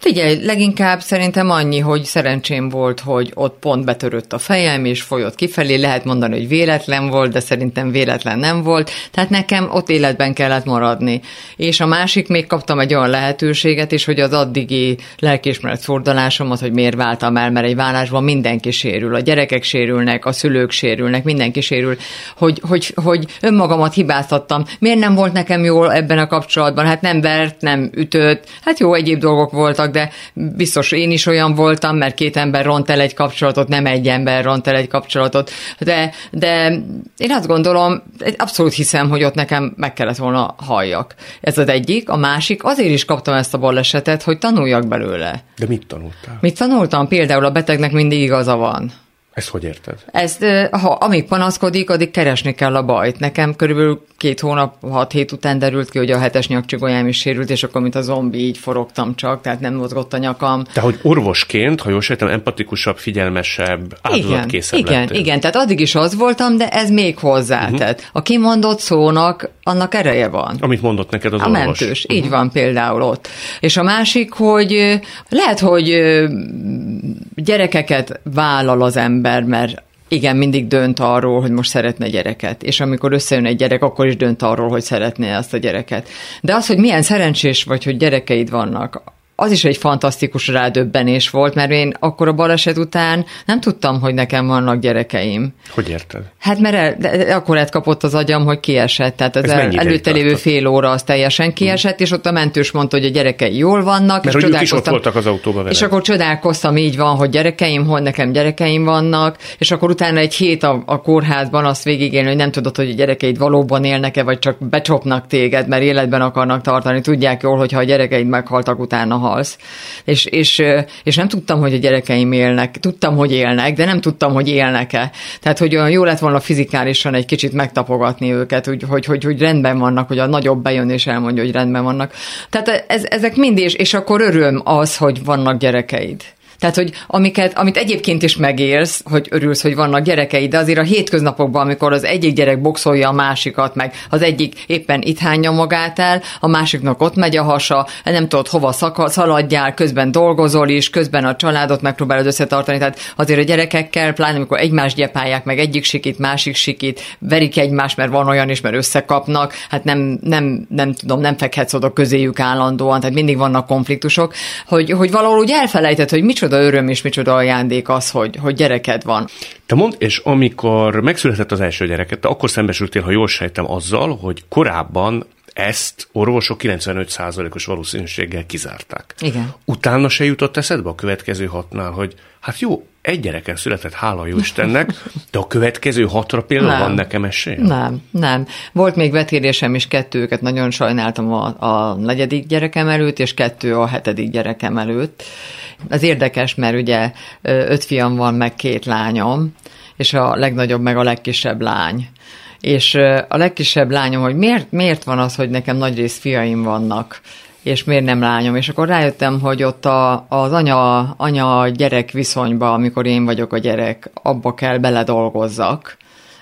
Figyelj, leginkább szerintem annyi, hogy szerencsém volt, hogy ott pont betörött a fejem, és folyott kifelé. Lehet mondani, hogy véletlen volt, de szerintem véletlen nem volt. Tehát nekem ott életben kellett maradni. És a másik, még kaptam egy olyan lehetőséget is, hogy az addigi lelkiismeret fordulásomat, hogy miért váltam el, mert egy vállásban mindenki sérül. A gyerekek sérülnek, a szülők sérülnek, mindenki sérül. Hogy, hogy, hogy önmagamat hibáztattam. Miért nem volt nekem jól ebben a kapcsolatban? Hát nem vert, nem ütött. Hát jó, egyéb dolgok voltak, de biztos én is olyan voltam, mert két ember ront el egy kapcsolatot, nem egy ember ront el egy kapcsolatot. De, de én azt gondolom, abszolút hiszem, hogy ott nekem meg kellett volna halljak. Ez az egyik. A másik, azért is kaptam ezt a balesetet, hogy tanuljak belőle. De mit tanultál? Mit tanultam? Például a betegnek mindig igaza van. Ezt hogy érted? Ezt, ha amíg panaszkodik, addig keresni kell a bajt. Nekem körülbelül két hónap, hat hét után derült ki, hogy a hetes nyakcsigolyám is sérült, és akkor, mint a zombi, így forogtam csak, tehát nem mozgott a nyakam. De hogy orvosként, ha jól sejtem, empatikusabb, figyelmesebb, Igen, áldozatkészebb igen, lettél. igen, tehát addig is az voltam, de ez még hozzátett. Uh-huh. A kimondott szónak annak ereje van. Amit mondott neked az A orvos. mentős, így van például ott. És a másik, hogy lehet, hogy gyerekeket vállal az ember, mert igen, mindig dönt arról, hogy most szeretne gyereket. És amikor összejön egy gyerek, akkor is dönt arról, hogy szeretné ezt a gyereket. De az, hogy milyen szerencsés vagy, hogy gyerekeid vannak, az is egy fantasztikus rádöbbenés volt, mert én akkor a baleset után nem tudtam, hogy nekem vannak gyerekeim. Hogy érted? Hát mert el, de, de akkor kapott az agyam, hogy kiesett. Tehát az Ez el, előtte lévő fél óra az teljesen kiesett, és ott a mentős mondta, hogy a gyerekei jól vannak. Mert és hogy ők is ott voltak az autóban veled. És akkor csodálkoztam, így van, hogy gyerekeim, hol nekem gyerekeim vannak, és akkor utána egy hét a, a kórházban azt végigélni, hogy nem tudod, hogy a gyerekeid valóban élnek-e, vagy csak becsopnak téged, mert életben akarnak tartani. Tudják jól, hogy ha a gyerekeid meghaltak, utána halsz. És, és, és nem tudtam, hogy a gyerekeim élnek. Tudtam, hogy élnek, de nem tudtam, hogy élnek-e. Tehát, hogy olyan jó lett volna fizikálisan egy kicsit megtapogatni őket, hogy, hogy, hogy, hogy rendben vannak, hogy a nagyobb bejön és elmondja, hogy rendben vannak. Tehát ez, ezek mind, és, és akkor öröm az, hogy vannak gyerekeid. Tehát, hogy amiket, amit egyébként is megérsz, hogy örülsz, hogy vannak gyerekeid, de azért a hétköznapokban, amikor az egyik gyerek boxolja a másikat, meg az egyik éppen itt hányja magát el, a másiknak ott megy a hasa, nem tudod hova szaka, szaladjál, közben dolgozol is, közben a családot megpróbálod összetartani, tehát azért a gyerekekkel, pláne amikor egymást gyepálják, meg egyik sikít, másik sikít, verik egymást, mert van olyan is, mert összekapnak, hát nem, nem, nem tudom, nem fekhetsz oda közéjük állandóan, tehát mindig vannak konfliktusok, hogy, hogy valahol úgy elfelejtett, hogy micsoda öröm és micsoda ajándék az, hogy, hogy gyereked van. Te mondd, és amikor megszületett az első gyereket, te akkor szembesültél, ha jól sejtem, azzal, hogy korábban ezt orvosok 95%-os valószínűséggel kizárták. Igen. Utána se jutott eszedbe a következő hatnál, hogy hát jó, egy gyereken született, hála jó Istennek, de a következő hatra például Nem. van nekem esélyem? Nem, nem. Volt még vetérésem is kettőket, nagyon sajnáltam a, a negyedik gyerekem előtt, és kettő a hetedik gyerekem előtt. Ez érdekes, mert ugye öt fiam van, meg két lányom, és a legnagyobb meg a legkisebb lány. És a legkisebb lányom, hogy miért, miért van az, hogy nekem nagyrészt fiaim vannak, és miért nem lányom. És akkor rájöttem, hogy ott a, az anya, anya-gyerek viszonyba, amikor én vagyok a gyerek, abba kell beledolgozzak,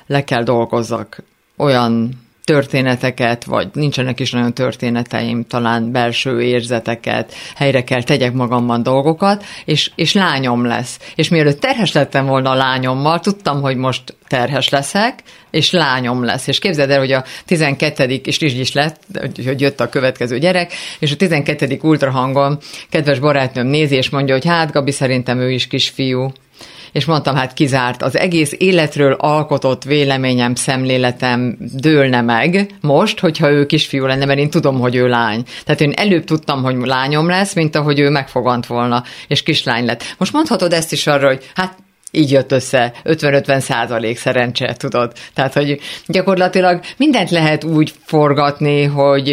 le kell dolgozzak olyan történeteket, vagy nincsenek is nagyon történeteim, talán belső érzeteket, helyre kell tegyek magamban dolgokat, és, és lányom lesz. És mielőtt terhes lettem volna a lányommal, tudtam, hogy most terhes leszek, és lányom lesz. És képzeld el, hogy a 12. és is is lett, hogy jött a következő gyerek, és a 12. ultrahangon kedves barátnőm nézi, és mondja, hogy hát Gabi, szerintem ő is kisfiú és mondtam, hát kizárt, az egész életről alkotott véleményem, szemléletem dőlne meg most, hogyha ő kisfiú lenne, mert én tudom, hogy ő lány. Tehát én előbb tudtam, hogy lányom lesz, mint ahogy ő megfogant volna, és kislány lett. Most mondhatod ezt is arra, hogy hát így jött össze, 50-50 százalék szerencse, tudod. Tehát, hogy gyakorlatilag mindent lehet úgy forgatni, hogy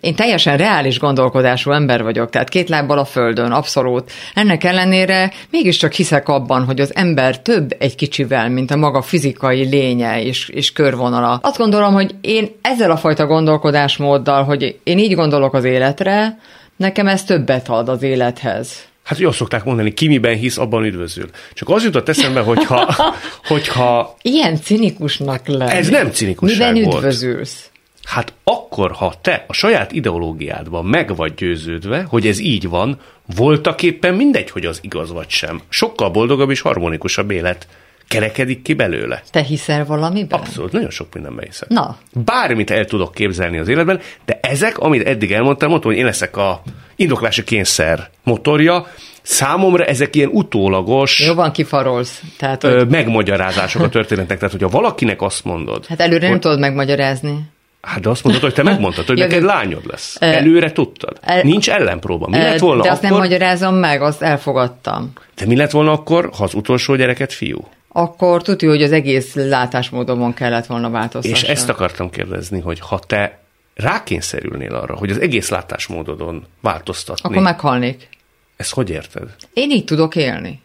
én teljesen reális gondolkodású ember vagyok, tehát két lábbal a földön, abszolút. Ennek ellenére mégiscsak hiszek abban, hogy az ember több egy kicsivel, mint a maga fizikai lénye és, és körvonala. Azt gondolom, hogy én ezzel a fajta gondolkodásmóddal, hogy én így gondolok az életre, nekem ez többet ad az élethez. Hát, hogy azt szokták mondani, ki miben hisz, abban üdvözül. Csak az jutott eszembe, hogyha, hogyha Ilyen cinikusnak lenni. Ez nem cinikusság Miben üdvözülsz? Hát akkor, ha te a saját ideológiádban meg vagy győződve, hogy ez így van, voltak éppen mindegy, hogy az igaz vagy sem. Sokkal boldogabb és harmonikusabb élet kerekedik ki belőle. Te hiszel valamiben? Abszolút, nagyon sok mindenben hiszek. Na. Bármit el tudok képzelni az életben, de ezek, amit eddig elmondtam, mondtam, hogy én leszek a indoklási kényszer motorja, számomra ezek ilyen utólagos Jobban kifarolsz. Tehát, hogy, ö, megmagyarázások a történetnek. Tehát, hogyha valakinek azt mondod, hát előre nem hogy- tudod megmagyarázni. Hát de azt mondod, hogy te megmondtad, hogy Jövő- neked lányod lesz. Előre tudtad. el- Nincs ellenpróba. Mi Ö, lett volna De azt nem akkor? magyarázom meg, azt elfogadtam. De mi lett volna akkor, ha az utolsó gyereket fiú? Akkor tudja, hogy az egész látásmódomon kellett volna változtatni. És ezt akartam kérdezni, hogy ha te rákényszerülnél arra, hogy az egész látásmódodon változtatni, Akkor meghalnék. ezt hogy érted? Én így tudok élni.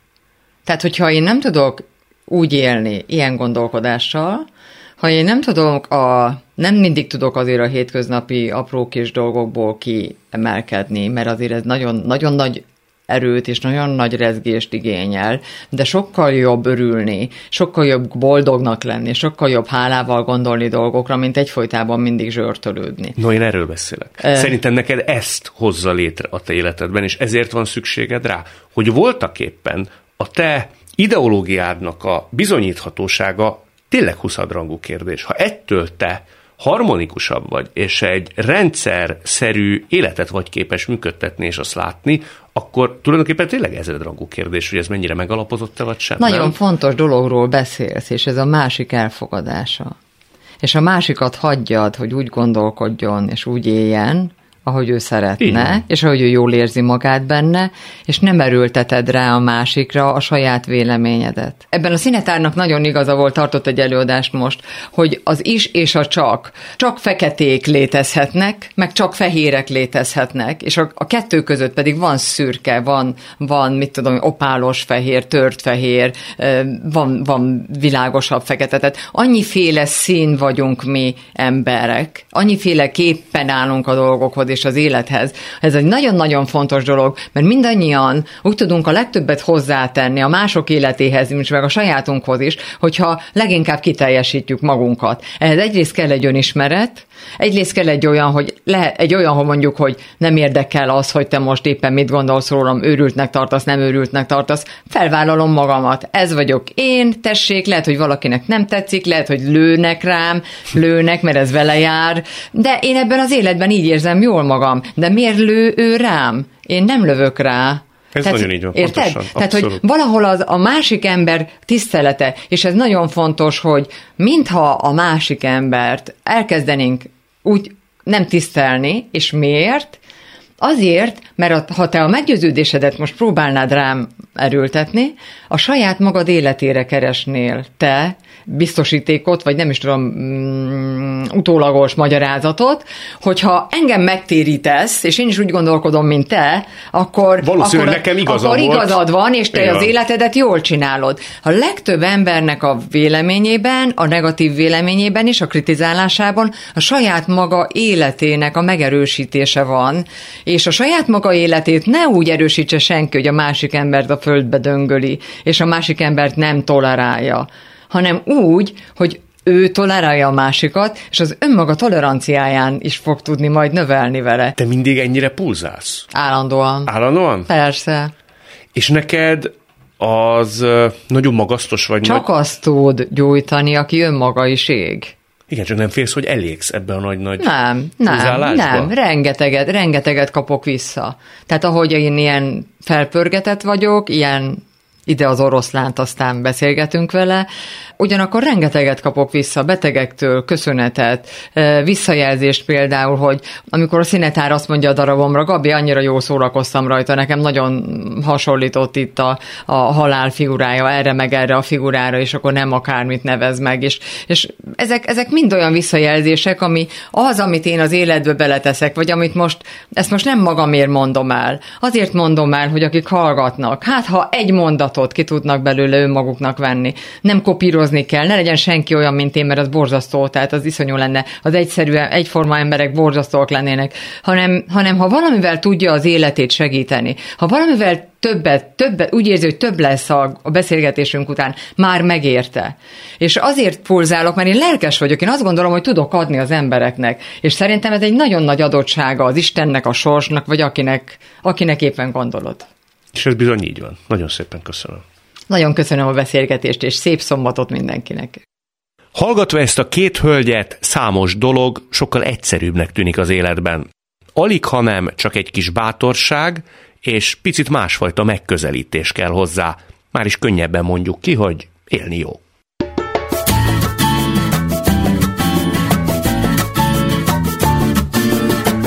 Tehát, hogyha én nem tudok úgy élni ilyen gondolkodással, ha én nem tudok a, nem mindig tudok azért a hétköznapi apró kis dolgokból kiemelkedni, mert azért ez nagyon, nagyon nagy erőt és nagyon nagy rezgést igényel, de sokkal jobb örülni, sokkal jobb boldognak lenni, sokkal jobb hálával gondolni dolgokra, mint egyfolytában mindig zsörtölődni. No, én erről beszélek. Szerintem neked ezt hozza létre a te életedben, és ezért van szükséged rá, hogy voltak éppen a te ideológiádnak a bizonyíthatósága tényleg huszadrangú kérdés. Ha ettől te harmonikusabb vagy, és egy rendszer-szerű életet vagy képes működtetni és azt látni, akkor tulajdonképpen tényleg ezredrangú kérdés, hogy ez mennyire megalapozott-e vagy sem. Nagyon nem? fontos dologról beszélsz, és ez a másik elfogadása. És a másikat hagyjad, hogy úgy gondolkodjon, és úgy éljen, ahogy ő szeretne, Igen. és ahogy ő jól érzi magát benne, és nem erőlteted rá a másikra a saját véleményedet. Ebben a színetárnak nagyon igaza volt, tartott egy előadást most, hogy az is és a csak, csak feketék létezhetnek, meg csak fehérek létezhetnek, és a, a kettő között pedig van szürke, van, van mit tudom, opálos fehér, tört fehér, van, van világosabb fekete. Tehát annyiféle szín vagyunk mi emberek, annyiféle képpen állunk a dolgokhoz és az élethez. Ez egy nagyon-nagyon fontos dolog, mert mindannyian úgy tudunk a legtöbbet hozzátenni a mások életéhez, és meg a sajátunkhoz is, hogyha leginkább kiteljesítjük magunkat. Ehhez egyrészt kell egy önismeret, egyrészt kell egy olyan, hogy le, egy olyan, hogy mondjuk, hogy nem érdekel az, hogy te most éppen mit gondolsz rólam, őrültnek tartasz, nem őrültnek tartasz, felvállalom magamat. Ez vagyok én, tessék, lehet, hogy valakinek nem tetszik, lehet, hogy lőnek rám, lőnek, mert ez vele jár, de én ebben az életben így érzem jól magam. De miért lő ő rám? Én nem lövök rá. Ez nagyon így van, Érted? pontosan, Tehát, hogy abszolút. valahol az a másik ember tisztelete, és ez nagyon fontos, hogy mintha a másik embert elkezdenénk úgy nem tisztelni, és miért? Azért, mert ha te a meggyőződésedet most próbálnád rám erőltetni, a saját magad életére keresnél te biztosítékot, vagy nem is tudom, mm, utólagos magyarázatot, hogyha engem megtérítesz, és én is úgy gondolkodom, mint te, akkor, Valószínűleg akkor, nekem igazam akkor volt. igazad van, és te Igen. az életedet jól csinálod. A legtöbb embernek a véleményében, a negatív véleményében és a kritizálásában a saját maga életének a megerősítése van, és a saját maga életét ne úgy erősítse senki, hogy a másik embert a földbe döngöli, és a másik embert nem tolerálja, hanem úgy, hogy ő tolerálja a másikat, és az önmaga toleranciáján is fog tudni majd növelni vele. Te mindig ennyire pulzálsz? Állandóan. Állandóan? Persze. És neked az nagyon magasztos vagy Csak nagy... azt tud gyújtani, aki önmaga is ég. Igen, csak nem félsz, hogy elégsz ebbe a nagy-nagy Nem, nem, nem, rengeteget, rengeteget kapok vissza. Tehát ahogy én ilyen felpörgetett vagyok, ilyen ide az oroszlánt, aztán beszélgetünk vele, ugyanakkor rengeteget kapok vissza betegektől, köszönetet, eh, visszajelzést például, hogy amikor a színetár azt mondja a darabomra, Gabi, annyira jól szórakoztam rajta, nekem nagyon hasonlított itt a, a halál figurája, erre meg erre a figurára, és akkor nem akármit nevez meg, és, és ezek, ezek mind olyan visszajelzések, ami az, amit én az életbe beleteszek, vagy amit most, ezt most nem magamért mondom el, azért mondom el, hogy akik hallgatnak, hát ha egy mondatot ki tudnak belőle önmaguknak venni, nem kopírozni kell, ne legyen senki olyan, mint én, mert az borzasztó, tehát az iszonyú lenne, az egyszerűen, egyforma emberek borzasztóak lennének, hanem, hanem ha valamivel tudja az életét segíteni, ha valamivel többet, többet, úgy érzi, hogy több lesz a, a beszélgetésünk után, már megérte. És azért pulzálok, mert én lelkes vagyok, én azt gondolom, hogy tudok adni az embereknek, és szerintem ez egy nagyon nagy adottsága az Istennek, a sorsnak, vagy akinek, akinek éppen gondolod. És ez bizony így van. Nagyon szépen köszönöm. Nagyon köszönöm a beszélgetést, és szép szombatot mindenkinek. Hallgatva ezt a két hölgyet, számos dolog sokkal egyszerűbbnek tűnik az életben. Alig, ha nem csak egy kis bátorság, és picit másfajta megközelítés kell hozzá. Már is könnyebben mondjuk ki, hogy élni jó.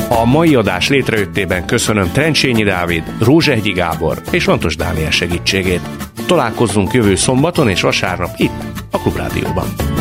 A mai adás létrejöttében köszönöm Trencsényi Dávid, Rózsehgyi Gábor és Lantos Dániel segítségét. Találkozzunk jövő szombaton és vasárnap itt, a Klubrádióban.